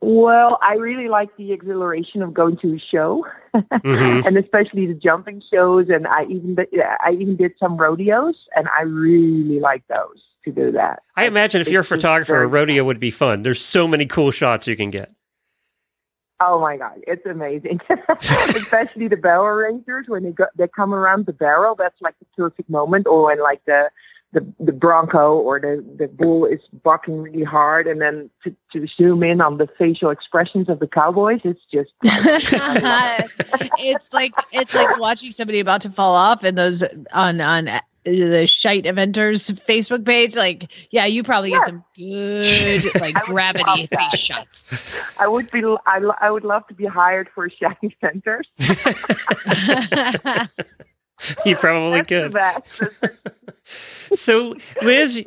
[SPEAKER 4] Well, I really like the exhilaration of going to a show,
[SPEAKER 1] Mhm.
[SPEAKER 4] and especially the jumping shows. And I even did, I even did some rodeos, and I really like those to do that.
[SPEAKER 1] I imagine if you're a photographer, a rodeo would be fun. There's so many cool shots you can get.
[SPEAKER 4] Oh my god, it's amazing. Especially the barrel racers when they go, they come around the barrel. That's like the perfect moment. Or when like the the, the bronco or the, the bull is bucking really hard, and then to, to zoom in on the facial expressions of the cowboys, it's just
[SPEAKER 2] it's like it's like watching somebody about to fall off and those on on the shite eventers Facebook page. Like, yeah, you probably get some good like gravity face shots.
[SPEAKER 4] I would be I, lo- I would love to be hired for shiny centers.
[SPEAKER 1] You probably
[SPEAKER 4] That's the
[SPEAKER 1] could.
[SPEAKER 4] best.
[SPEAKER 1] So, Liz,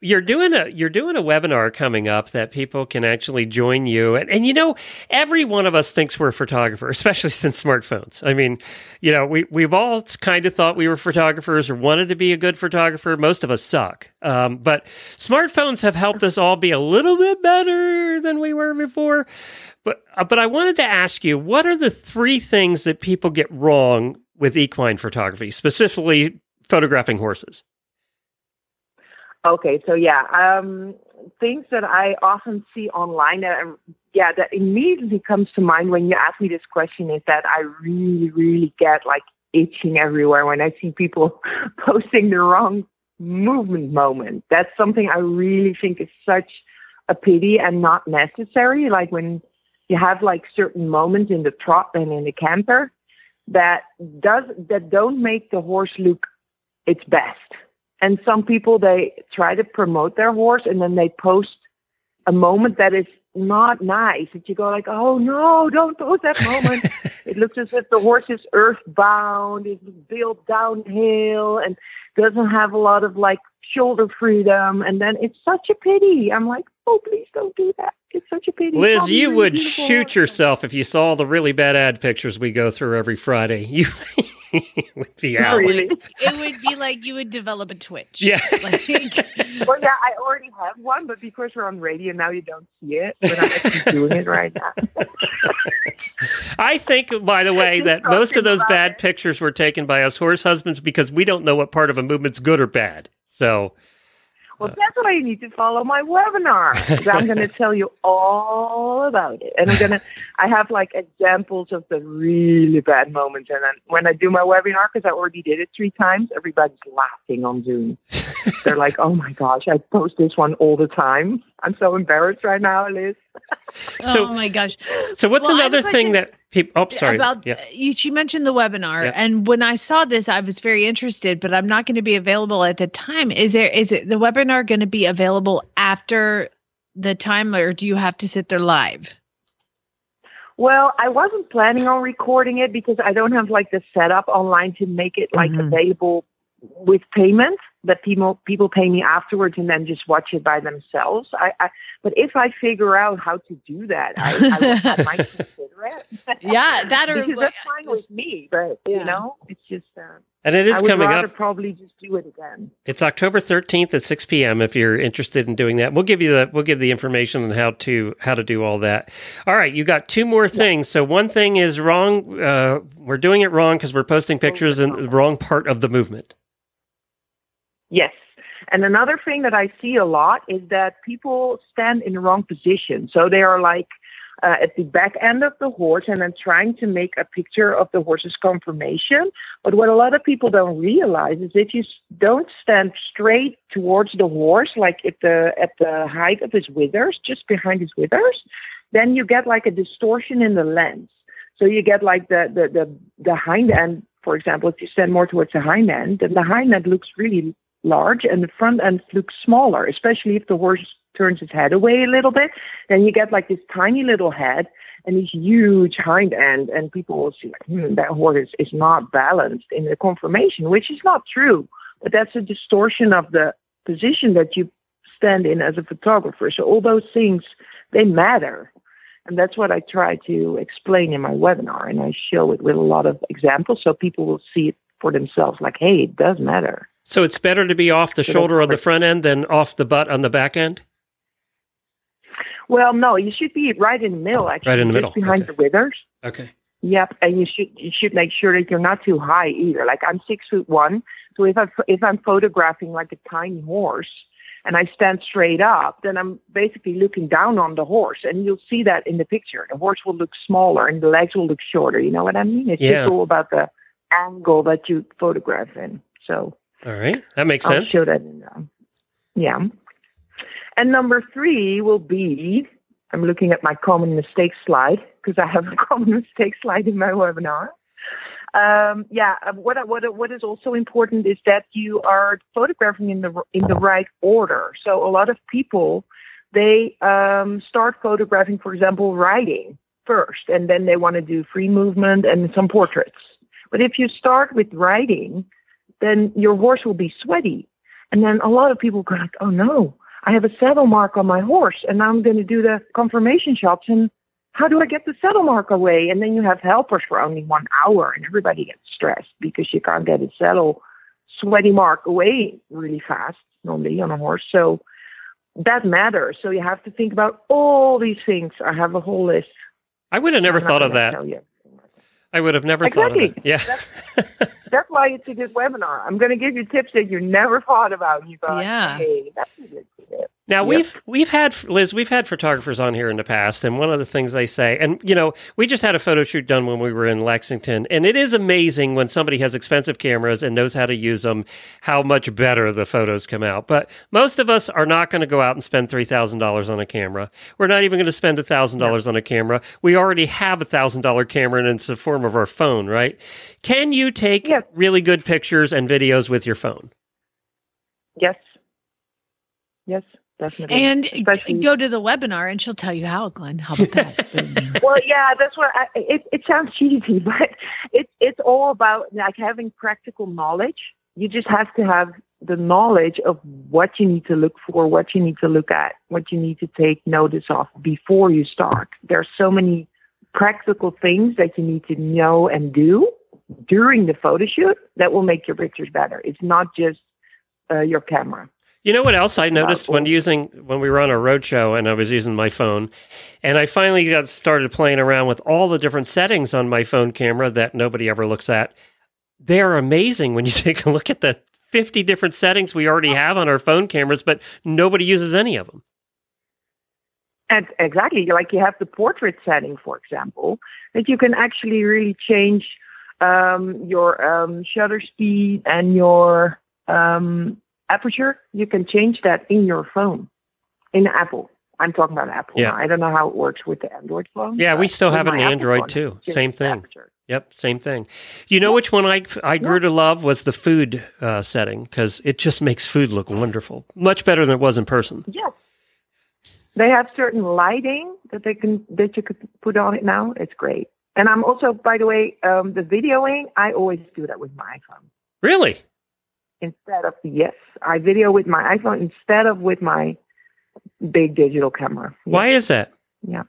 [SPEAKER 1] you're doing a you're doing a webinar coming up that people can actually join you. And, and you know every one of us thinks we're a photographer especially since smartphones. I mean you know we, we've all kind of thought we were photographers or wanted to be a good photographer. Most of us suck. Um, but smartphones have helped us all be a little bit better than we were before. But uh, but i wanted to ask you what are the three things that people get wrong with equine photography specifically photographing horses
[SPEAKER 4] Okay, so yeah, um, things that I often see online that I'm, yeah, that immediately comes to mind when you ask me this question is that I really, really get like itching everywhere when I see people posting the wrong movement moment. That's something I really think is such a pity and not necessary. Like when you have like certain moments in the trot and in the canter that does that don't make the horse look its best and some people they try to promote their horse and then they post a moment that is not nice. That you go like oh no don't post that moment. It looks as if the horse is earthbound is built downhill and doesn't have a lot of like shoulder freedom. And then it's such a pity. I'm like oh please don't do that. It's such a pity.
[SPEAKER 1] Liz you would shoot yourself if you saw the really bad ad pictures we go through every friday. You would be out.
[SPEAKER 4] Really?
[SPEAKER 2] It would be like you would develop a twitch.
[SPEAKER 1] Yeah.
[SPEAKER 2] Like,
[SPEAKER 4] well, yeah, I already have one, but because we're on radio now, you don't see it. But I'm actually doing it right now.
[SPEAKER 1] I think, by the way, that most of those bad
[SPEAKER 4] it.
[SPEAKER 1] pictures were taken by us horse husbands because we don't know what part of a movement's good or bad. So,
[SPEAKER 4] Well, that's why you need to follow my webinar. I'm going to tell you all about it, and I'm going to. I have like examples of the really bad moments, and then when I do my webinar, because I already did it three times, everybody's laughing on Zoom. They're like, "Oh my gosh, I post this one all the time. I'm so embarrassed right now, Liz."
[SPEAKER 1] so,
[SPEAKER 2] oh my gosh.
[SPEAKER 1] so what's
[SPEAKER 2] Well, I have a
[SPEAKER 1] another thing that people? Oh, sorry.
[SPEAKER 2] About
[SPEAKER 1] yeah.
[SPEAKER 2] you, she mentioned the webinar,
[SPEAKER 1] Yeah.
[SPEAKER 2] and when I saw this, I was very interested, but I'm not going to be available at the time. Is there is it the webinar going to be available after the time, or do you have to sit there live?
[SPEAKER 4] Well, I wasn't planning on recording it because I don't have like the setup online to make it like
[SPEAKER 2] Mhm.
[SPEAKER 4] available with payment that people people pay me afterwards and then just watch it by themselves. I, I but if I figure out how to do that, I, I, I might consider it.
[SPEAKER 2] Yeah, that or
[SPEAKER 4] because that's fine with me. But
[SPEAKER 2] Yeah.
[SPEAKER 4] you know, it's just uh,
[SPEAKER 1] And it is
[SPEAKER 4] I would
[SPEAKER 1] coming up.
[SPEAKER 4] probably just do it again.
[SPEAKER 1] It's October 13th at 6 p.m. If you're interested in doing that, we'll give you the we'll give the information on how to how to do all that. All right, you got two more things. So one thing is wrong. Uh, we're doing it wrong because we're posting pictures in the wrong part of the movement.
[SPEAKER 4] Yes. And another thing that I see a lot is that people stand in the wrong position. So they are like uh, at the back end of the horse and then trying to make a picture of the horse's conformation. But what a lot of people don't realize is if you don't stand straight towards the horse, like at the at the height of his withers, just behind his withers, then you get like a distortion in the lens. So you get like the the the, the hind end, for example, if you stand more towards the hind end, then the hind end looks really large and the front end looks smaller, especially if the horse turns his head away a little bit. Then you get like this tiny little head and this huge hind end, and people will see like, hmm, that horse is, is not balanced in the conformation, which is not true. But that's a distortion of the position that you stand in as a photographer. So all those things they matter. And that's what I try to explain in my webinar. And I show it with a lot of examples so people will see it for themselves like, hey, it does matter.
[SPEAKER 1] So it's better to be off the
[SPEAKER 4] So
[SPEAKER 1] shoulder on the front end than off the butt on the back end.
[SPEAKER 4] Well, no, you should be right in the middle, actually.
[SPEAKER 1] Right in the
[SPEAKER 4] just
[SPEAKER 1] middle,
[SPEAKER 4] behind
[SPEAKER 1] okay.
[SPEAKER 4] the withers.
[SPEAKER 1] Okay.
[SPEAKER 4] Yep, and you should you should make sure that you're not too high either. Like I'm six foot one, so if I if I'm photographing like a tiny horse and I stand straight up, then I'm basically looking down on the horse, and you'll see that in the picture. The horse will look smaller and the legs will look shorter. You know what I mean? It's
[SPEAKER 1] Yeah.
[SPEAKER 4] just all about the angle that you photograph in. So
[SPEAKER 1] All right. That makes
[SPEAKER 4] I'll
[SPEAKER 1] sense.
[SPEAKER 4] show that in um, yeah. And number three will be I'm looking at my common mistake slide because I have a common mistake slide in my webinar. Um, yeah, uh, what what what is also important is that you are photographing in the in the right order. So a lot of people they um, start photographing, for example, riding first, and then they want to do free movement and some portraits. But if you start with riding, then your horse will be sweaty. And then a lot of people go like, oh no, I have a saddle mark on my horse and I'm going to do the conformation shots and how do I get the saddle mark away? And then you have helpers for only one hour and everybody gets stressed because you can't get a saddle sweaty mark away really fast normally on a horse. So that matters. So you have to think about all these things. I have a whole list.
[SPEAKER 1] I would have never thought of that. I would have never
[SPEAKER 4] Exactly.
[SPEAKER 1] thought of that. Yeah.
[SPEAKER 4] That's why it's a good webinar. I'm going to give you tips that you never thought about. And you go,
[SPEAKER 2] Yeah.
[SPEAKER 4] hey, that's a good tip.
[SPEAKER 1] Now
[SPEAKER 4] Yep.
[SPEAKER 1] we've we've had Liz, we've had photographers on here in the past, and one of the things they say, and you know, we just had a photo shoot done when we were in Lexington, and it is amazing when somebody has expensive cameras and knows how to use them, how much better the photos come out. But most of us are not going to go out and spend three thousand dollars on a camera. We're not even going to spend thousand dollars on a camera. We already have a thousand dollar camera, and it's the form of our phone, right? Can you take
[SPEAKER 4] Yes.
[SPEAKER 1] really good pictures and videos with your phone?
[SPEAKER 4] Yes. Yes, definitely.
[SPEAKER 2] And
[SPEAKER 4] Especially-
[SPEAKER 2] go to the webinar and she'll tell you how, Glenn. How about that?
[SPEAKER 4] well, yeah, that's what I, it. It sounds cheesy, but it's it's all about like having practical knowledge. You just have to have the knowledge of what you need to look for, what you need to look at, what you need to take notice of before you start. There are so many practical things that you need to know and do during the photo shoot that will make your pictures better. It's not just uh, your camera.
[SPEAKER 1] You know what else I noticed when using when we were on a road show and I was using my phone, and I finally got started playing around with all the different settings on my phone camera that nobody ever looks at. They're amazing when you take a look at the fifty different settings we already have on our phone cameras, but nobody uses any of them.
[SPEAKER 4] And exactly, like you have the portrait setting, for example, that you can actually really change um, your um, shutter speed and your um, aperture. You can change that in your phone, in Apple. I'm talking about Apple.
[SPEAKER 1] Yeah.
[SPEAKER 4] now. I don't know how it works with the Android phone.
[SPEAKER 1] Yeah, we still have it in Android
[SPEAKER 4] phone,
[SPEAKER 1] too. Same thing.
[SPEAKER 4] aperture.
[SPEAKER 1] Yep, same thing. You know which one I I grew to love was the food uh, setting because it just makes food look wonderful, much better than it was in person.
[SPEAKER 4] Yes. They have certain lighting that they can that you could put on it now. It's great. And I'm also, by the way, um, the videoing. I always do that with my iPhone.
[SPEAKER 1] Really?
[SPEAKER 4] instead of yes, I video with my iPhone instead of with my big digital camera.
[SPEAKER 1] Why is that?
[SPEAKER 4] Yeah.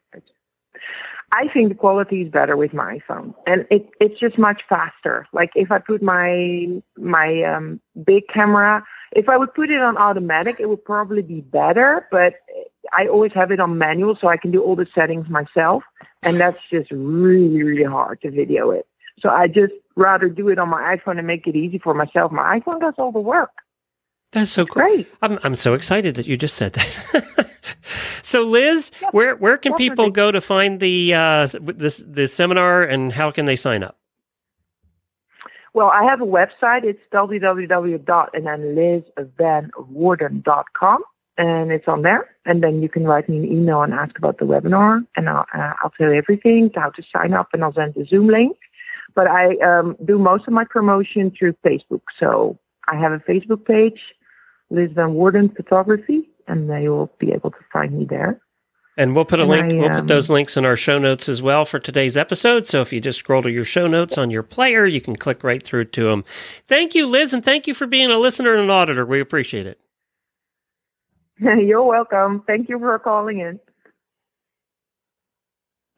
[SPEAKER 4] I think the quality is better with my iPhone, and it, it's just much faster. Like if I put my my um, big camera, if I would put it on automatic, it would probably be better. But I always have it on manual, so I can do all the settings myself, and that's just really really hard to video it. So I just rather do it on my iPhone and make it easy for myself. My iPhone does all the work.
[SPEAKER 1] That's so cool.
[SPEAKER 4] Great.
[SPEAKER 1] I'm I'm so excited that you just said that. so, Liz, where where can people go to find the uh, this the seminar, and how can they sign up?
[SPEAKER 4] Well, I have a website. It's www. And then lizvanwoerden.com. And it's on there. And then you can write me an email and ask about the webinar. And I'll, uh, I'll tell you everything, how to sign up, and I'll send the Zoom link. But I um, do most of my promotion through Facebook. So I have a Facebook page, Liz Van Woerden Photography, and they will be able to find me there.
[SPEAKER 1] And we'll put a
[SPEAKER 4] And
[SPEAKER 1] link.
[SPEAKER 4] I,
[SPEAKER 1] we'll put
[SPEAKER 4] um,
[SPEAKER 1] those links in our show notes as well for today's episode. So if you just scroll to your show notes on your player, you can click right through to them. Thank you, Liz, and thank you for being a listener and an auditor. We appreciate it.
[SPEAKER 4] You're welcome. Thank you for calling in.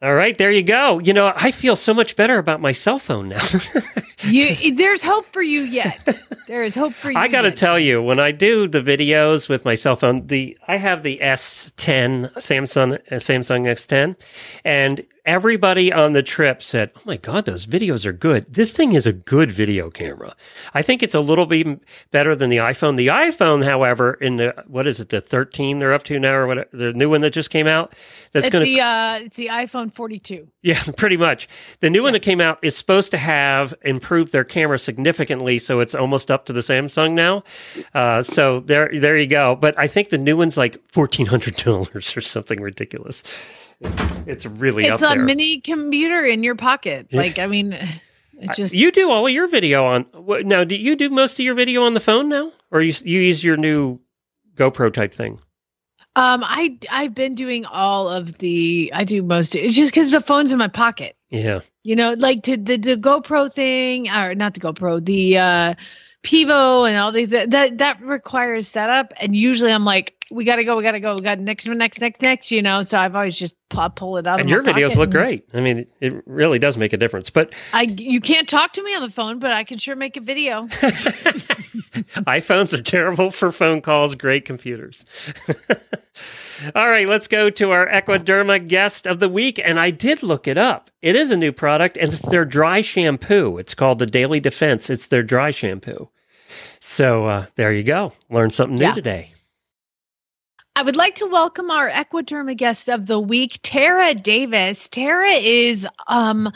[SPEAKER 1] All right, there you go. You know, I feel so much better about my cell phone now.
[SPEAKER 2] you, there's hope for you yet. There is hope for you.
[SPEAKER 1] I got to tell you, when I do the videos with my cell phone, the I have the S10 Samsung uh, Samsung X10, and everybody on the trip said, "Oh my god, those videos are good. This thing is a good video camera." I think it's a little bit better than the iPhone. The iPhone, however, in the what is it, the 13 they're up to now, or what the new one that just came out, that's
[SPEAKER 2] It's
[SPEAKER 1] going
[SPEAKER 2] the uh, it's the iPhone 42.
[SPEAKER 1] Yeah, pretty much. The new one that came out is supposed to have improved their camera significantly, so it's almost up to the Samsung now. Uh, so there, there you go. But I think the new one's like fourteen hundred dollars or something ridiculous. It's, it's really
[SPEAKER 2] It's a
[SPEAKER 1] there.
[SPEAKER 2] mini computer in your pocket.
[SPEAKER 1] Yeah.
[SPEAKER 2] Like I mean, it's just
[SPEAKER 1] you do all of your video on what, now. Do you do most of your video on the phone now, or you you use your new GoPro type thing?
[SPEAKER 2] Um, I I've been doing all of the. I do most. It's just because the phone's in my pocket.
[SPEAKER 1] Yeah,
[SPEAKER 2] You know, like to the the GoPro thing, or not the GoPro, the uh Pivo and all these that that, that requires setup. And usually I'm like, we gotta go, we gotta go, we got next, next, next, next. You know, so I've always just pull, pull it out.
[SPEAKER 1] And your videos look
[SPEAKER 2] and
[SPEAKER 1] great. I mean, it really does make a difference. But
[SPEAKER 2] I you can't talk to me on the phone, but I can sure make a video.
[SPEAKER 1] iPhones are terrible for phone calls, great computers. All right, let's go to our Equiderma guest of the week. And I did look it up. It is a new product, and it's their dry shampoo. It's called the Daily Defense. It's their dry shampoo. So uh, there you go. Learn something new
[SPEAKER 2] Yeah.
[SPEAKER 1] today.
[SPEAKER 2] I would like to welcome our Equiderma guest of the week, Tara Davis. Tara is um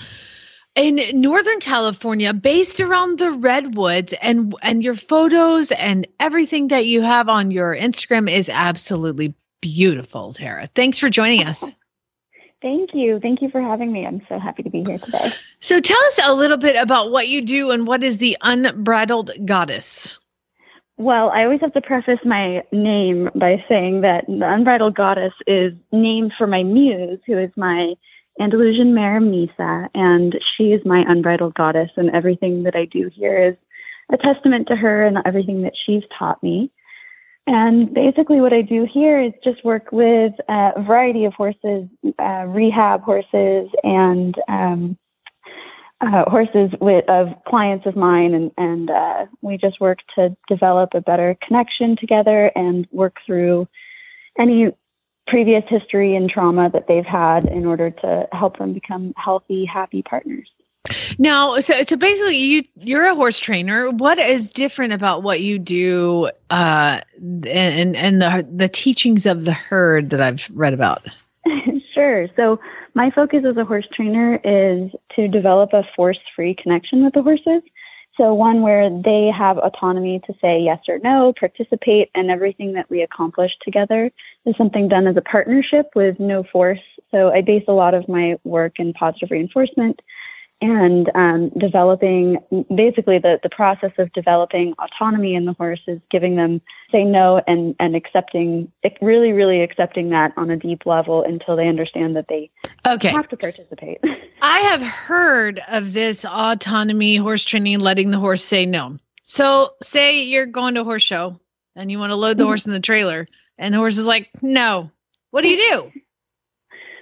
[SPEAKER 2] in Northern California, based around the redwoods, and and your photos and everything that you have on your Instagram is absolutely beautiful, Tara. Thanks for joining us.
[SPEAKER 5] Thank you. Thank you for having me. I'm so happy to be here today.
[SPEAKER 2] So tell us a little bit about what you do and what is the Unbridled Goddess.
[SPEAKER 5] Well, I always have to preface my name by saying that the Unbridled Goddess is named for my muse, who is my Andalusian mare, Misa, and she is my unbridled goddess, and everything that I do here is a testament to her and everything that she's taught me. And basically, what I do here is just work with a variety of horses, uh, rehab horses, and um, uh, horses with of clients of mine, and and uh, we just work to develop a better connection together and work through any previous history and trauma that they've had in order to help them become healthy, happy partners.
[SPEAKER 2] Now, so so basically, you you're a horse trainer. What is different about what you do, uh, and and the the teachings of the herd that I've read about?
[SPEAKER 5] sure. So my focus as a horse trainer is to develop a force-free connection with the horses. So one where they have autonomy to say yes or no, participate, and everything that we accomplish together is something done as a partnership with no force. So I base a lot of my work in positive reinforcement and um, developing basically the, the process of developing autonomy in the horse is giving them say no and, and accepting really really accepting that on a deep level until they understand that they
[SPEAKER 2] Okay,
[SPEAKER 5] have to participate
[SPEAKER 2] I have heard of this autonomy horse training, letting the horse say no. So, say you're going to a horse show and you want to load the horse in the trailer, and the horse is like, "No." What do you do?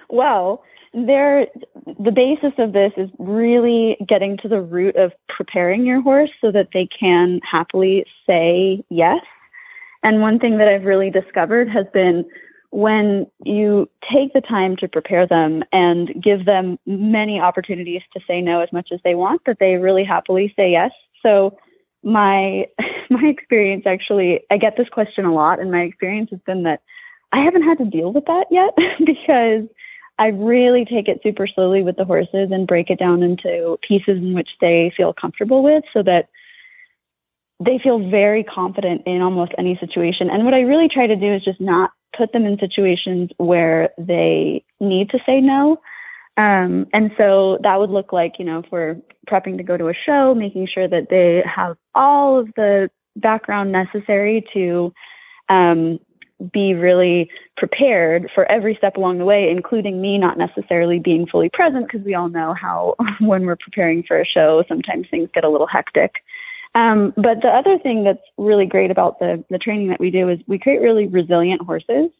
[SPEAKER 5] well there the basis of this is really getting to the root of preparing your horse so that they can happily say yes. And one thing that i've really discovered has been when you take the time to prepare them and give them many opportunities to say no as much as they want that they really happily say yes. So my my experience actually i get this question a lot and my experience has been that i haven't had to deal with that yet because I really take it super slowly with the horses and break it down into pieces in which they feel comfortable with so that they feel very confident in almost any situation. And what I really try to do is just not put them in situations where they need to say no. Um, and so that would look like, you know, if we're prepping to go to a show, making sure that they have all of the background necessary to um, be really prepared for every step along the way, including me not necessarily being fully present, because we all know how when we're preparing for a show, sometimes things get a little hectic. Um, but the other thing that's really great about the, the training that we do is we create really resilient horses.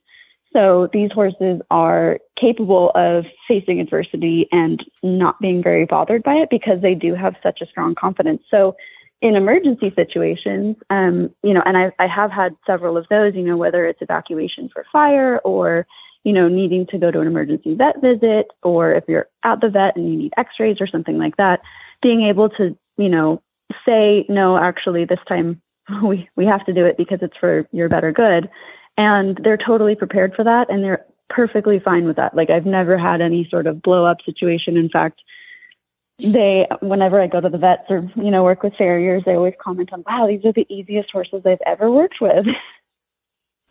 [SPEAKER 5] So these horses are capable of facing adversity and not being very bothered by it because they do have such a strong confidence. So in emergency situations, um, you know, and I, I have had several of those, you know, whether it's evacuation for fire or, you know, needing to go to an emergency vet visit, or if you're at the vet and you need x-rays or something like that, being able to, you know, say, no, actually this time we, we have to do it because it's for your better good. And they're totally prepared for that. And they're perfectly fine with that. Like I've never had any sort of blow up situation. In fact, they whenever I go to the vets or you know work with farriers, they always comment on, "Wow, these are the easiest horses I've ever worked with."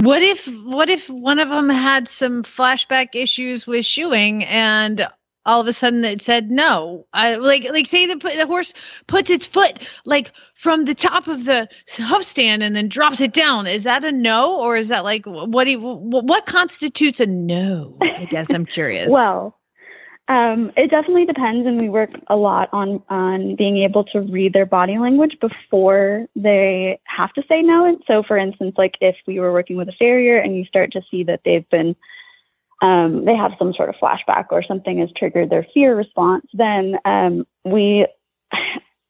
[SPEAKER 2] What if what if one of them had some flashback issues with shoeing and all of a sudden it said no? I, like like say the the horse puts its foot like from the top of the hoof stand and then drops it down. Is that a no or is that like what do you, what constitutes a no? I guess I'm curious.
[SPEAKER 5] well, Um, it definitely depends, and we work a lot on on being able to read their body language before they have to say no. And so, for instance, like if we were working with a farrier and you start to see that they've been um, they have some sort of flashback or something has triggered their fear response, then um, we,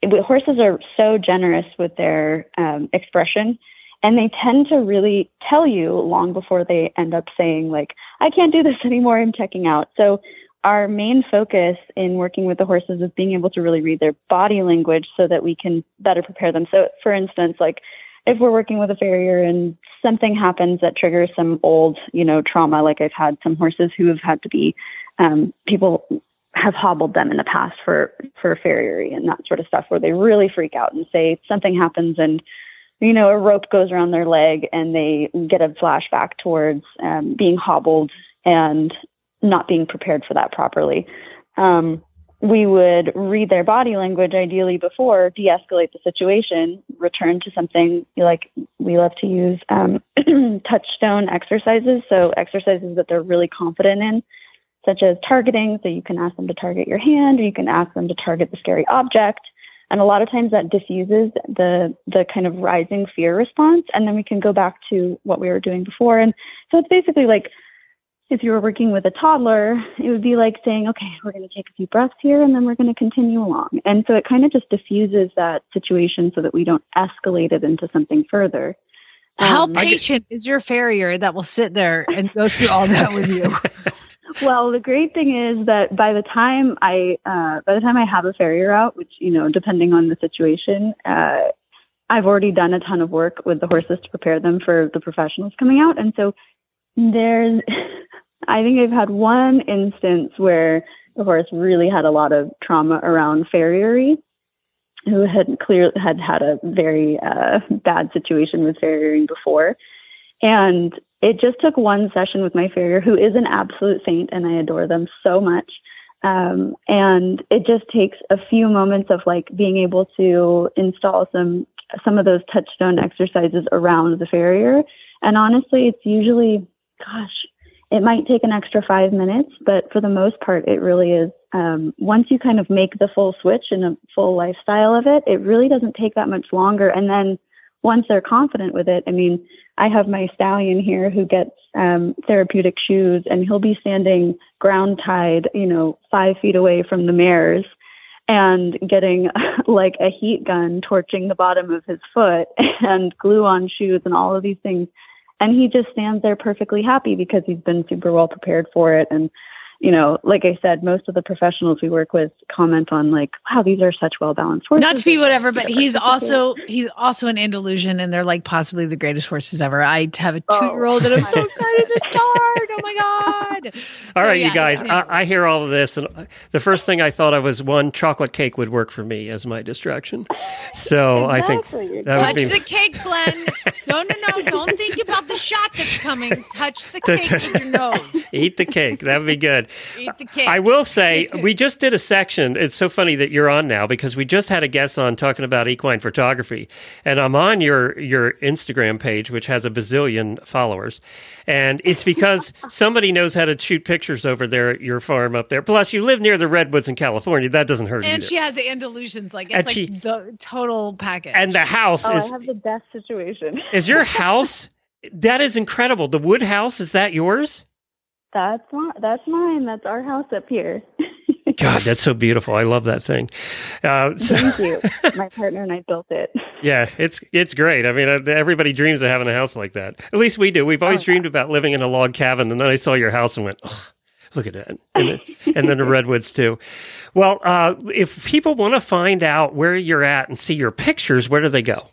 [SPEAKER 5] horses are so generous with their um, expression and they tend to really tell you long before they end up saying like i can't do this anymore i'm checking out so our main focus in working with the horses is being able to really read their body language so that we can better prepare them. So for instance like if we're working with a farrier and something happens that triggers some old you know trauma like i've had some horses who have had to be um, people have hobbled them in the past for for farriery and that sort of stuff where they really freak out and say something happens and you know, a rope goes around their leg and they get a flashback towards um, being hobbled and not being prepared for that properly. Um, we would read their body language ideally before, de escalate the situation, return to something like we love to use um, touchstone exercises. So, exercises that they're really confident in, such as targeting. So, you can ask them to target your hand or you can ask them to target the scary object and a lot of times that diffuses the the kind of rising fear response and then we can go back to what we were doing before and so it's basically like if you were working with a toddler it would be like saying okay we're going to take a few breaths here and then we're going to continue along. And so it kind of just diffuses that situation so that we don't escalate it into something further.
[SPEAKER 2] How um, patient is your farrier that will sit there and go through all that with you?
[SPEAKER 5] Well, the great thing is that by the time I uh, by the time I have a farrier out, which you know, depending on the situation, uh, I've already done a ton of work with the horses to prepare them for the professionals coming out, and so there's, I think I've had one instance where the horse really had a lot of trauma around farriery, who had clear had had a very uh, bad situation with farriering before, and it just took one session with my farrier, who is an absolute saint, and I adore them so much. Um, and it just takes a few moments of like being able to install some some of those touchstone exercises around the farrier. And honestly, it's usually, gosh, it might take an extra five minutes, but for the most part, it really is. Um, once you kind of make the full switch and a full lifestyle of it, it really doesn't take that much longer. And then once they're confident with it, I mean, I have my stallion here who gets um, therapeutic shoes, and he'll be standing ground tied, you know, five feet away from the mares, and getting like a heat gun torching the bottom of his foot, and glue on shoes, and all of these things. And he just stands there perfectly happy because he's been super well prepared for it, and you know, like I said, most of the professionals we work with comment on like, wow, these are such well balanced horses.
[SPEAKER 2] Not to be whatever, but he's also he's also an Andalusian and they're like possibly the greatest horses ever. I have a two year old oh. and I'm so excited to start. Oh my God.
[SPEAKER 1] All so, right, yeah, you guys. I, I, hear all of this and the first thing I thought of was one chocolate cake would work for me as my distraction. So exactly. I think
[SPEAKER 2] that touch would be... the cake, Glenn. no, no, no. Don't think about the shot that's coming. Touch the cake with your nose.
[SPEAKER 1] Eat the cake. That would be good.
[SPEAKER 2] Eat the cake.
[SPEAKER 1] I will say, we just did a section. It's so funny that you're on now because we just had a guest on talking about equine photography, and I'm on your your Instagram page, which has a bazillion followers, and it's because somebody knows how to shoot pictures over there at your farm up there. Plus, you live near the redwoods in California. That doesn't hurt.
[SPEAKER 2] And
[SPEAKER 1] either.
[SPEAKER 2] she has Andalusians, like it's and like she, the total package.
[SPEAKER 1] And the house
[SPEAKER 5] oh,
[SPEAKER 1] is.
[SPEAKER 5] I have the best situation.
[SPEAKER 1] is your house? That is incredible. The wood house is that yours?
[SPEAKER 5] That's my, that's mine. That's our house up here.
[SPEAKER 1] God, that's so beautiful. I love that thing.
[SPEAKER 5] Uh, so, Thank you. My partner and I built it.
[SPEAKER 1] Yeah, it's it's great. I mean, uh, everybody dreams of having a house like that. At least we do. We've always oh, dreamed about living in a log cabin, and then I saw your house and went, oh, look at that, and, then, and then the redwoods too. Well, uh, if people want to find out where you're at and see your pictures, where do they go?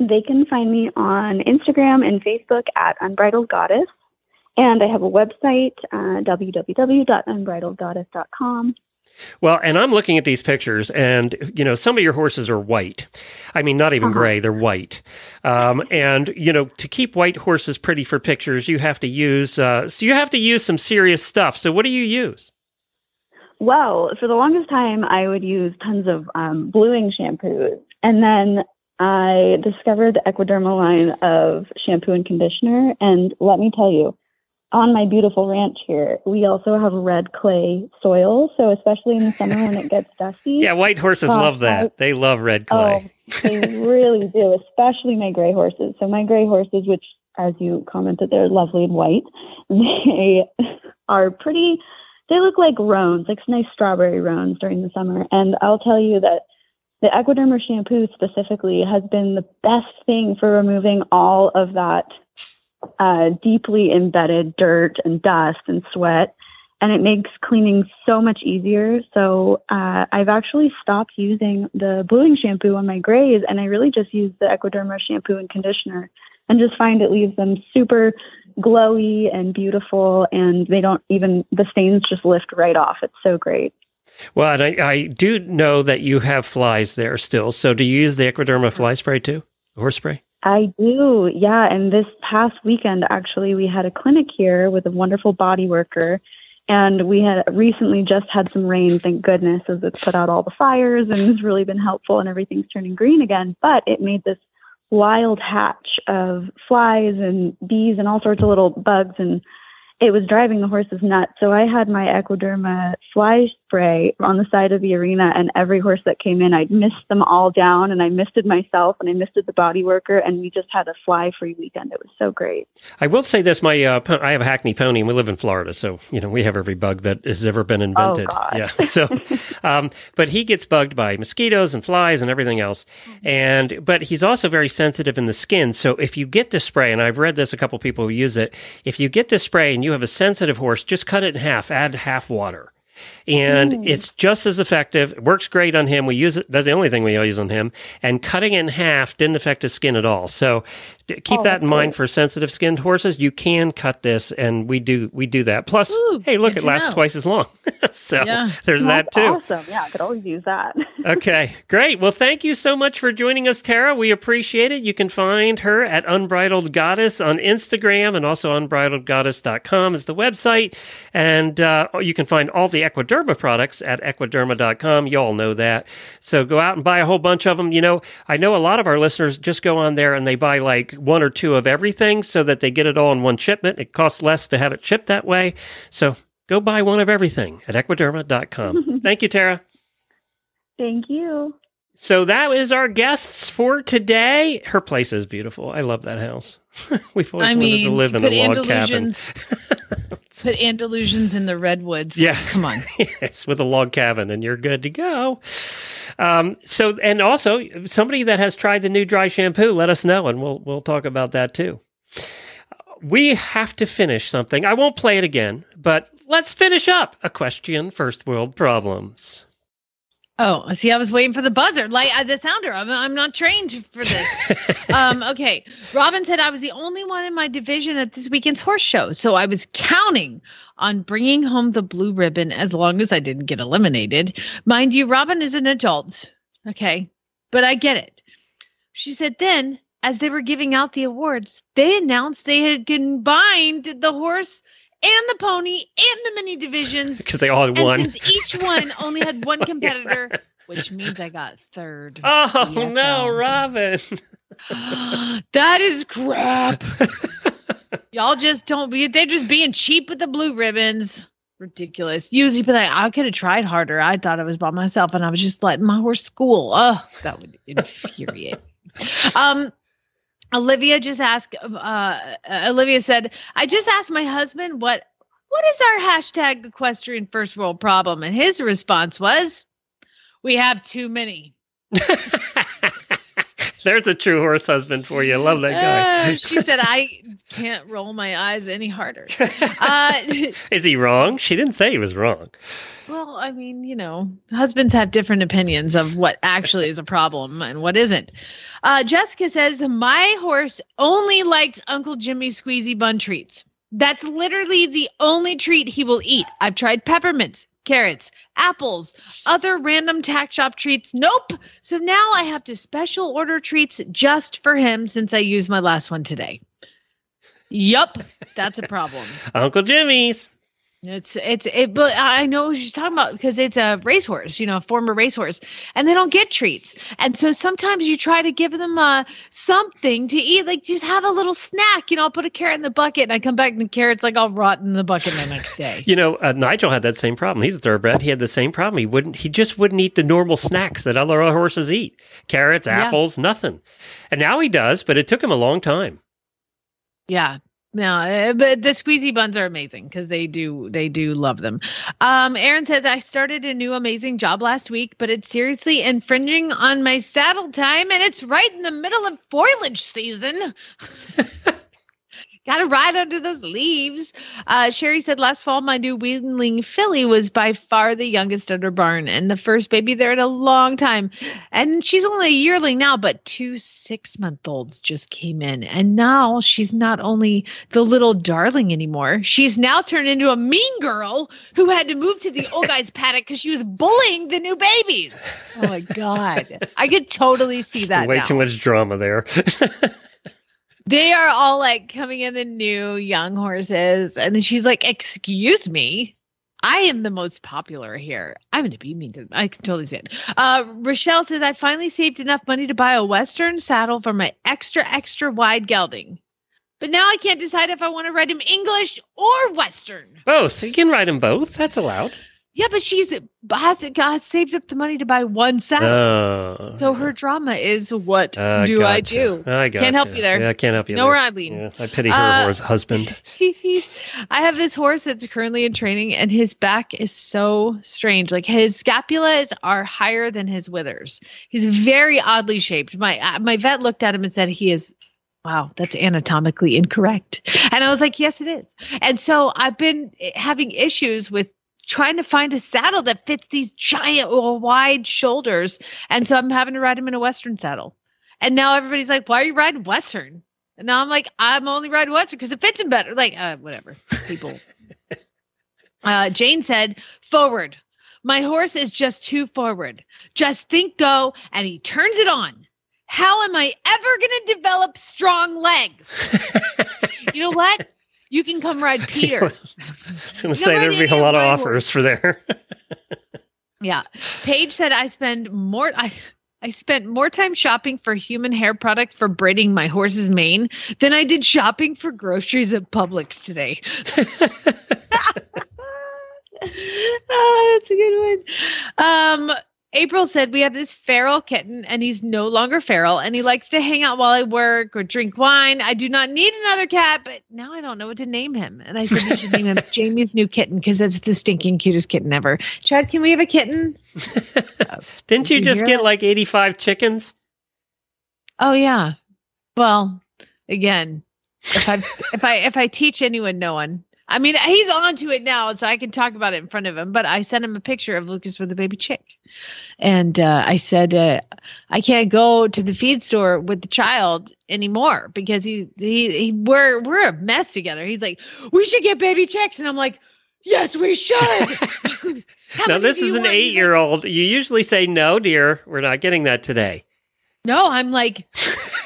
[SPEAKER 5] They can find me on Instagram and Facebook at Unbridled Goddess. And I have a website, uh, www.unbridledgoddess.com.
[SPEAKER 1] Well, and I'm looking at these pictures, and you know, some of your horses are white. I mean, not even uh-huh. gray; they're white. Um, and you know, to keep white horses pretty for pictures, you have to use uh, so you have to use some serious stuff. So, what do you use?
[SPEAKER 5] Well, for the longest time, I would use tons of um, bluing shampoos, and then I discovered the Equiderma line of shampoo and conditioner. And let me tell you, on my beautiful ranch here, we also have red clay soil. So especially in the summer when it gets dusty.
[SPEAKER 1] Yeah, white horses
[SPEAKER 5] Uh,
[SPEAKER 1] love that.
[SPEAKER 5] I-
[SPEAKER 1] they love red clay.
[SPEAKER 5] Oh, they really do, especially my gray horses. So my gray horses, which as you commented, they're lovely and white. They are pretty. They look like roans, like nice strawberry roans during the summer. And I'll tell you that the Equiderma shampoo specifically has been the best thing for removing all of that uh, deeply embedded dirt and dust and sweat. And it makes cleaning so much easier. So uh, I've actually stopped using the bluing shampoo on my grays, and I really just use the Equiderma shampoo and conditioner, and just find it leaves them super glowy and beautiful, and they don't even the stains just lift right off. It's so great.
[SPEAKER 1] Well, and I, I do know that you have flies there still. So do you use the Equiderma fly spray too? Horse spray?
[SPEAKER 5] I do, yeah. And this past weekend, actually, we had a clinic here with a wonderful body worker. And we had recently just had some rain, thank goodness, as it's put out all the fires and has really been helpful and everything's turning green again. But it made this wild hatch of flies and bees and all sorts of little bugs. And it was driving the horses nuts. So I had my Equiderma fly spray on the side of the arena, and every horse that came in, I'd mist them all down, and I misted myself, and I misted the body worker, and we just had a fly-free weekend. It was so great.
[SPEAKER 1] I will say this: my uh, po- I have a Hackney pony, and we live in Florida, so you know we have every bug that has ever been invented.
[SPEAKER 5] Oh.
[SPEAKER 1] Yeah. So, um, but he gets bugged by mosquitoes and flies and everything else, and but he's also very sensitive in the skin. So if you get the spray, and I've read this a couple people who use it, if you get the spray and you have a sensitive horse, just cut it in half, add half water. And hmm. it's just as effective. It works great on him. We use it. That's the only thing we use on him. And cutting it in half didn't affect his skin at all. So keep
[SPEAKER 5] Oh,
[SPEAKER 1] that in mind for sensitive skinned horses. You can cut this, and we do we do that. Plus,
[SPEAKER 2] Ooh,
[SPEAKER 1] hey, look, it lasts
[SPEAKER 2] know.
[SPEAKER 1] twice as long. so
[SPEAKER 2] Yeah.
[SPEAKER 1] there's that too.
[SPEAKER 5] Awesome. Yeah, I could always use that.
[SPEAKER 1] Okay, great. Well, thank you so much for joining us, Tara. We appreciate it. You can find her at Unbridled Goddess on Instagram and also unbridledgoddess.com is the website. And uh, you can find all the Equiderma products at equiderma.com. You all know that. So go out and buy a whole bunch of them. You know, I know a lot of our listeners just go on there and they buy like one or two of everything so that they get it all in one shipment. It costs less to have it shipped that way. So go buy one of everything at equiderma.com. thank you, Tara.
[SPEAKER 5] Thank you.
[SPEAKER 1] So that is our guests for today. Her place is beautiful. I love that house. We've always
[SPEAKER 2] I
[SPEAKER 1] wanted to live in a log cabin.
[SPEAKER 2] Put Andalusians in the redwoods.
[SPEAKER 1] Yeah.
[SPEAKER 2] come on.
[SPEAKER 1] yes, with a log cabin, and you're good to go. Um, so, and also somebody that has tried the new dry shampoo, let us know, and we'll we'll talk about that too. We have to finish something. I won't play it again, but let's finish up a question. First world problems.
[SPEAKER 2] Oh, see, I was waiting for the buzzer, like uh, the sounder. I'm, I'm not trained for this. um, okay. Robin said I was the only one in my division at this weekend's horse show, so I was counting on bringing home the blue ribbon as long as I didn't get eliminated. Mind you, Robin is an adult. Okay, but I get it. She said then, as they were giving out the awards, they announced they had combined the horse and the pony and the mini divisions
[SPEAKER 1] Because they all had
[SPEAKER 2] and
[SPEAKER 1] one.
[SPEAKER 2] since each one only had one competitor, which means I got third.
[SPEAKER 1] Oh
[SPEAKER 2] DFL.
[SPEAKER 1] no, Robin.
[SPEAKER 2] that is crap. Y'all just don't be, they're just being cheap with the blue ribbons. Ridiculous. Usually, but I, I could have tried harder. I thought I was by myself and I was just letting my horse school. Oh, that would infuriate. me. um, Olivia just asked, uh, Olivia said, I just asked my husband what what is our hashtag equestrian first world problem? And his response was, We have too many.
[SPEAKER 1] There's a true horse husband for you. I love that guy.
[SPEAKER 2] Uh, she said, I can't roll my eyes any harder. Uh,
[SPEAKER 1] Is he wrong? She didn't say he was wrong.
[SPEAKER 2] well, I mean, you know, husbands have different opinions of what actually is a problem and what isn't. Uh, Jessica says, My horse only likes Uncle Jimmy's squeezy bun treats. That's literally the only treat he will eat. I've tried peppermints, carrots, apples, other random tack shop treats. Nope. So now I have to special order treats just for him since I used my last one today. Yup, that's a problem.
[SPEAKER 1] Uncle Jimmy's.
[SPEAKER 2] It's it's it, but I know what you're talking about because it's a racehorse, you know, a former racehorse, and they don't get treats, and so sometimes you try to give them uh something to eat, like just have a little snack, you know. I'll put a carrot in the bucket, and I come back and the carrot's like all rotten in the bucket the next day.
[SPEAKER 1] You know, uh, Nigel had that same problem. He's a thoroughbred. He had the same problem. He wouldn't. He just wouldn't eat the normal snacks that other horses eat: carrots,
[SPEAKER 2] Yeah.
[SPEAKER 1] apples, nothing. And now he does, but it took him a long time.
[SPEAKER 2] Yeah. No, uh, but the squeezy buns are amazing because they do they do love them. Um, Aaron says I started a new amazing job last week, but it's seriously infringing on my saddle time, and it's right in the middle of foliage season. Got to ride under those leaves. Uh, Sherry said last fall my new weanling filly was by far the youngest her barn and the first baby there in a long time. And she's only a yearling now, but two six month olds just came in. And now she's not only the little darling anymore, she's now turned into a mean girl who had to move to the old guy's paddock because she was bullying the new babies. Oh my God. I could totally see that.
[SPEAKER 1] way
[SPEAKER 2] now.
[SPEAKER 1] too much drama there.
[SPEAKER 2] They are all like coming in the new young horses. And she's like, Excuse me. I am the most popular here. I'm going to be mean to them. I can totally see it. Uh, Rochelle says, I finally saved enough money to buy a Western saddle for my extra, extra wide gelding. But now I can't decide if I want to ride him English or Western.
[SPEAKER 1] both. You can ride them both. That's allowed.
[SPEAKER 2] Yeah, but she's has, has saved up the money to buy one saddle.
[SPEAKER 1] Oh.
[SPEAKER 2] so her drama is, What
[SPEAKER 1] Uh,
[SPEAKER 2] do I do?
[SPEAKER 1] I got
[SPEAKER 2] Can't help you there.
[SPEAKER 1] Yeah, I can't help you
[SPEAKER 2] No
[SPEAKER 1] there.
[SPEAKER 2] riding.
[SPEAKER 1] Yeah, I pity her
[SPEAKER 2] Uh,
[SPEAKER 1] horse husband.
[SPEAKER 2] I have this horse that's currently in training, and his back is so strange. Like his scapulas are higher than his withers. He's very oddly shaped. My uh, my vet looked at him and said he is. Wow, that's anatomically incorrect. And I was like, yes, it is. And so I've been having issues with trying to find a saddle that fits these giant or wide shoulders. And so I'm having to ride him in a Western saddle. And now everybody's like, why are you riding Western? And now I'm like, I'm only riding Western because it fits him better. Like, uh, whatever. People. uh, Jane said, forward. My horse is just too forward. Just think go, and he turns it on. How am I ever going to develop strong legs? you know what? You can come ride Peter.
[SPEAKER 1] I was going to say there'd be a lot of offers for there.
[SPEAKER 2] Yeah. Paige said I spend more I I spent more time shopping for human hair product for braiding my horse's mane than I did shopping for groceries at Publix today. oh, that's a good one. Um April said we have this feral kitten and he's no longer feral and he likes to hang out while I work or drink wine. I do not need another cat, but now I don't know what to name him. And I said you should name him Jamie's new kitten because that's the stinking cutest kitten ever. Chad, can we have a kitten?
[SPEAKER 1] Didn't you
[SPEAKER 2] you
[SPEAKER 1] just get
[SPEAKER 2] that?
[SPEAKER 1] like 85 chickens?
[SPEAKER 2] Oh yeah. Well, again, if I if I if I teach anyone, no one. I mean, he's on to it now, so I can talk about it in front of him. But I sent him a picture of Lucas with a baby chick, and uh, I said uh, I can't go to the feed store with the child anymore because he, he he we're we're a mess together. He's like, we should get baby chicks, and I'm like, yes, we should.
[SPEAKER 1] Now, this is an eight year old. You usually say, no, dear, we're not getting that today.
[SPEAKER 2] No, I'm like,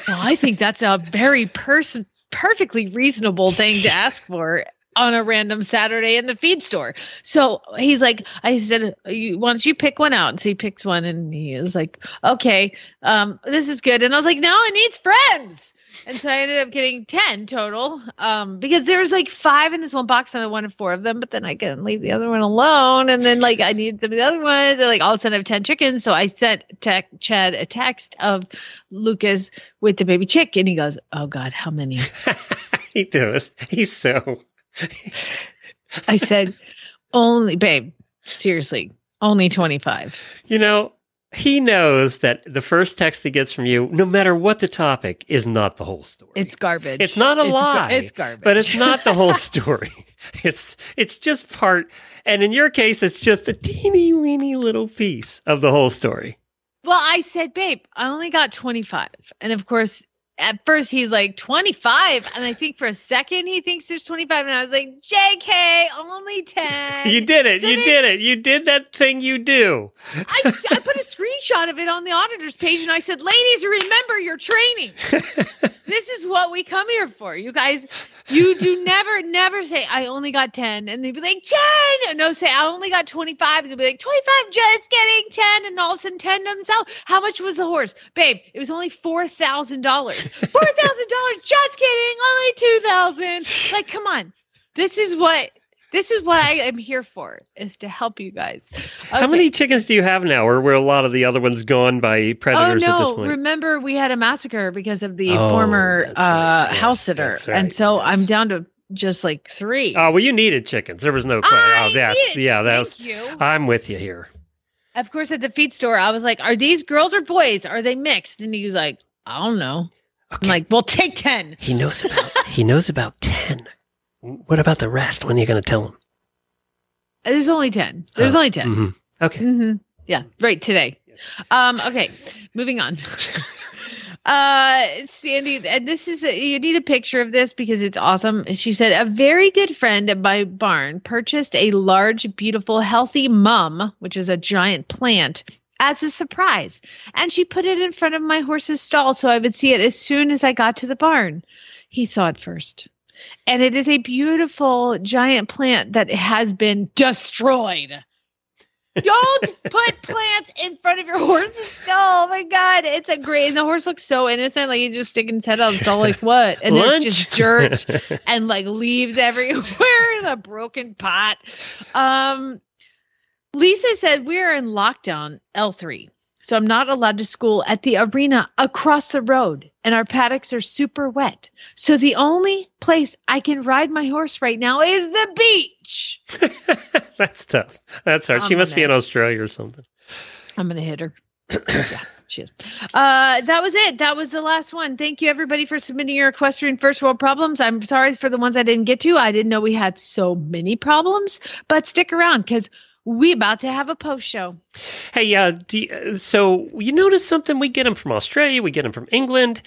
[SPEAKER 2] well, I think that's a very person perfectly reasonable thing to ask for on a random Saturday in the feed store. So he's like, I said, why don't you pick one out? And so he picks one and he is like, okay, um, this is good. And I was like, no, it needs friends. And so I ended up getting 10 total um, because there was like five in this one box and I wanted four of them, but then I couldn't leave the other one alone. And then like I needed some of the other ones. And like all of a sudden I have 10 chickens. So I sent Chad a text of Lucas with the baby chick and he goes, oh God, how many?
[SPEAKER 1] he does. He's so.
[SPEAKER 2] I said, only, babe, seriously, only 25.
[SPEAKER 1] You know, he knows that the first text he gets from you, no matter what the topic, is not the whole story.
[SPEAKER 2] It's garbage.
[SPEAKER 1] It's not a
[SPEAKER 2] It's gar-
[SPEAKER 1] lie.
[SPEAKER 2] it's garbage.
[SPEAKER 1] But it's not the whole story. It's it's just part and in your case it's just a teeny weeny little piece of the whole story.
[SPEAKER 2] Well, I said, babe, I only got 25. And of course, at first he's like 25 and i think for a second he thinks there's 25 and i was like jk only 10
[SPEAKER 1] You did it.
[SPEAKER 2] So
[SPEAKER 1] you
[SPEAKER 2] then
[SPEAKER 1] did it. You did that thing you do.
[SPEAKER 2] I, I put a screenshot of it on the auditor's page and i said ladies remember your training this is what we come here for you guys. You do never never say i only got 10 and they'd be like 10 no say i only got 25 and they'd be like 25 just getting 10 and all of a sudden 10 doesn't sell. How much was the horse? Babe it was only $4000 $4000 just kidding only 2000 like come on. This is what this is what i am here for is to help you guys
[SPEAKER 1] How many chickens do you have now, or were a lot of the other ones gone by predators
[SPEAKER 2] oh
[SPEAKER 1] at this
[SPEAKER 2] no!
[SPEAKER 1] point?
[SPEAKER 2] Remember, we had a massacre because of the
[SPEAKER 1] Oh,
[SPEAKER 2] former
[SPEAKER 1] right.
[SPEAKER 2] uh,
[SPEAKER 1] Yes,
[SPEAKER 2] house sitter,
[SPEAKER 1] right.
[SPEAKER 2] and so
[SPEAKER 1] Yes.
[SPEAKER 2] I'm down to just like three.
[SPEAKER 1] oh well, you needed chickens. There was no question. Oh, that's
[SPEAKER 2] did.
[SPEAKER 1] yeah. That's.
[SPEAKER 2] Thank you.
[SPEAKER 1] I'm with you here.
[SPEAKER 2] of course, at the feed store, I was like, "Are these girls or boys? Are they mixed?" And he was like, "I don't know."
[SPEAKER 1] Okay.
[SPEAKER 2] I'm like, "Well, take ten.
[SPEAKER 1] He knows about. he knows about ten. What about the rest? When are you going to tell them?
[SPEAKER 2] There's only ten. There's
[SPEAKER 1] Oh,
[SPEAKER 2] only 10
[SPEAKER 1] mhm. Okay.
[SPEAKER 2] Mm-hmm. Yeah, right today. Um, okay, moving on. uh, Sandy, and this is a, you need a picture of this because it's awesome. She said a very good friend at my barn purchased a large, beautiful, healthy mum, which is a giant plant. As a surprise, and she put it in front of my horse's stall so I would see it as soon as I got to the barn. He saw it first. And it is a beautiful giant plant that has been destroyed. Don't put plants in front of your horse's stall. Oh my god, it's a great. And the horse looks so innocent, like he's just sticking his head out of the stall, like what? And
[SPEAKER 1] Lunch.
[SPEAKER 2] there's just dirt and like leaves everywhere in a broken pot. Um, Lisa said we're in lockdown L3. So I'm not allowed to school at the arena across the road and our paddocks are super wet. So the only place I can ride my horse right now is the beach.
[SPEAKER 1] That's tough. That's hard. she
[SPEAKER 2] I'm
[SPEAKER 1] must be in Australia or something.
[SPEAKER 2] I'm gonna hit her. yeah, she is. Uh, that was it. That was the last one. Thank you everybody for submitting your equestrian first world problems. I'm sorry for the ones I didn't get to. I didn't know we had so many problems, but stick around because we about to have a post show.
[SPEAKER 1] Hey, uh, you- uh, so you notice something? We get them from Australia, we get them from England.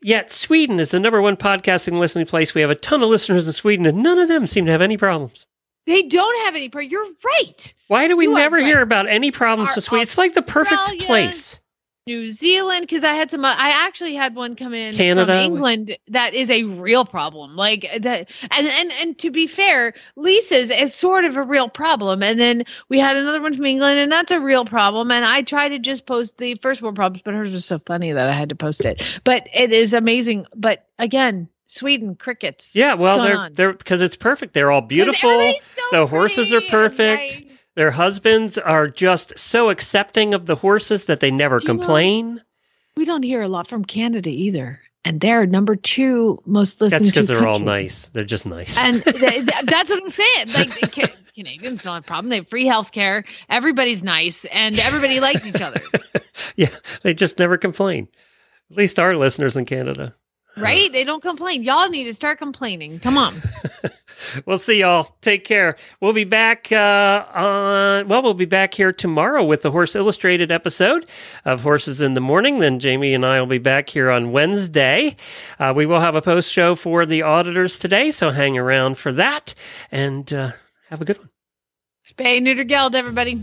[SPEAKER 1] Yet Sweden is the number one podcasting listening place. We have a ton of listeners in Sweden, and none of them seem to have any problems.
[SPEAKER 2] They don't have any. Pro- You're right.
[SPEAKER 1] Why do we
[SPEAKER 2] You
[SPEAKER 1] never
[SPEAKER 2] right.
[SPEAKER 1] hear about any problems
[SPEAKER 2] Our
[SPEAKER 1] with Sweden? It's like the perfect place.
[SPEAKER 2] New Zealand, because I had some. uh, I actually had one come in
[SPEAKER 1] Canada.
[SPEAKER 2] from England. That is a real problem. Like that, and and and to be fair, Lisa's is sort of a real problem. And then we had another one from England, and that's a real problem. And I tried to just post the first world problems, but hers was so funny that I had to post it. But it is amazing. But again, Sweden crickets.
[SPEAKER 1] Yeah, well, they're
[SPEAKER 2] on?
[SPEAKER 1] they're because it's perfect. They're all beautiful.
[SPEAKER 2] so
[SPEAKER 1] The horses are
[SPEAKER 2] pretty and
[SPEAKER 1] perfect. Their husbands are just so accepting of the horses that they never
[SPEAKER 2] Do you know-
[SPEAKER 1] complain.
[SPEAKER 2] We don't hear a lot from Canada either, and they're number two most listened
[SPEAKER 1] That's because they're all nice. They're just nice.
[SPEAKER 2] and th- th- that's what I'm saying. Like Canadians don't have a problem; they have free health care. Everybody's nice, and everybody likes each other,
[SPEAKER 1] yeah, they just never complain. At least our listeners in Canada.
[SPEAKER 2] right? They don't complain. Y'all need to start complaining. Come on.
[SPEAKER 1] We'll see y'all. Take care. We'll be back uh, on, well, we'll be back here tomorrow with the Horse Illustrated episode of Horses in the Morning. Then Jamie and I will be back here on Wednesday. Uh, we will have a post show for the auditors today, so hang around for that and uh, have a good one.
[SPEAKER 2] Spay neuter geld, everybody.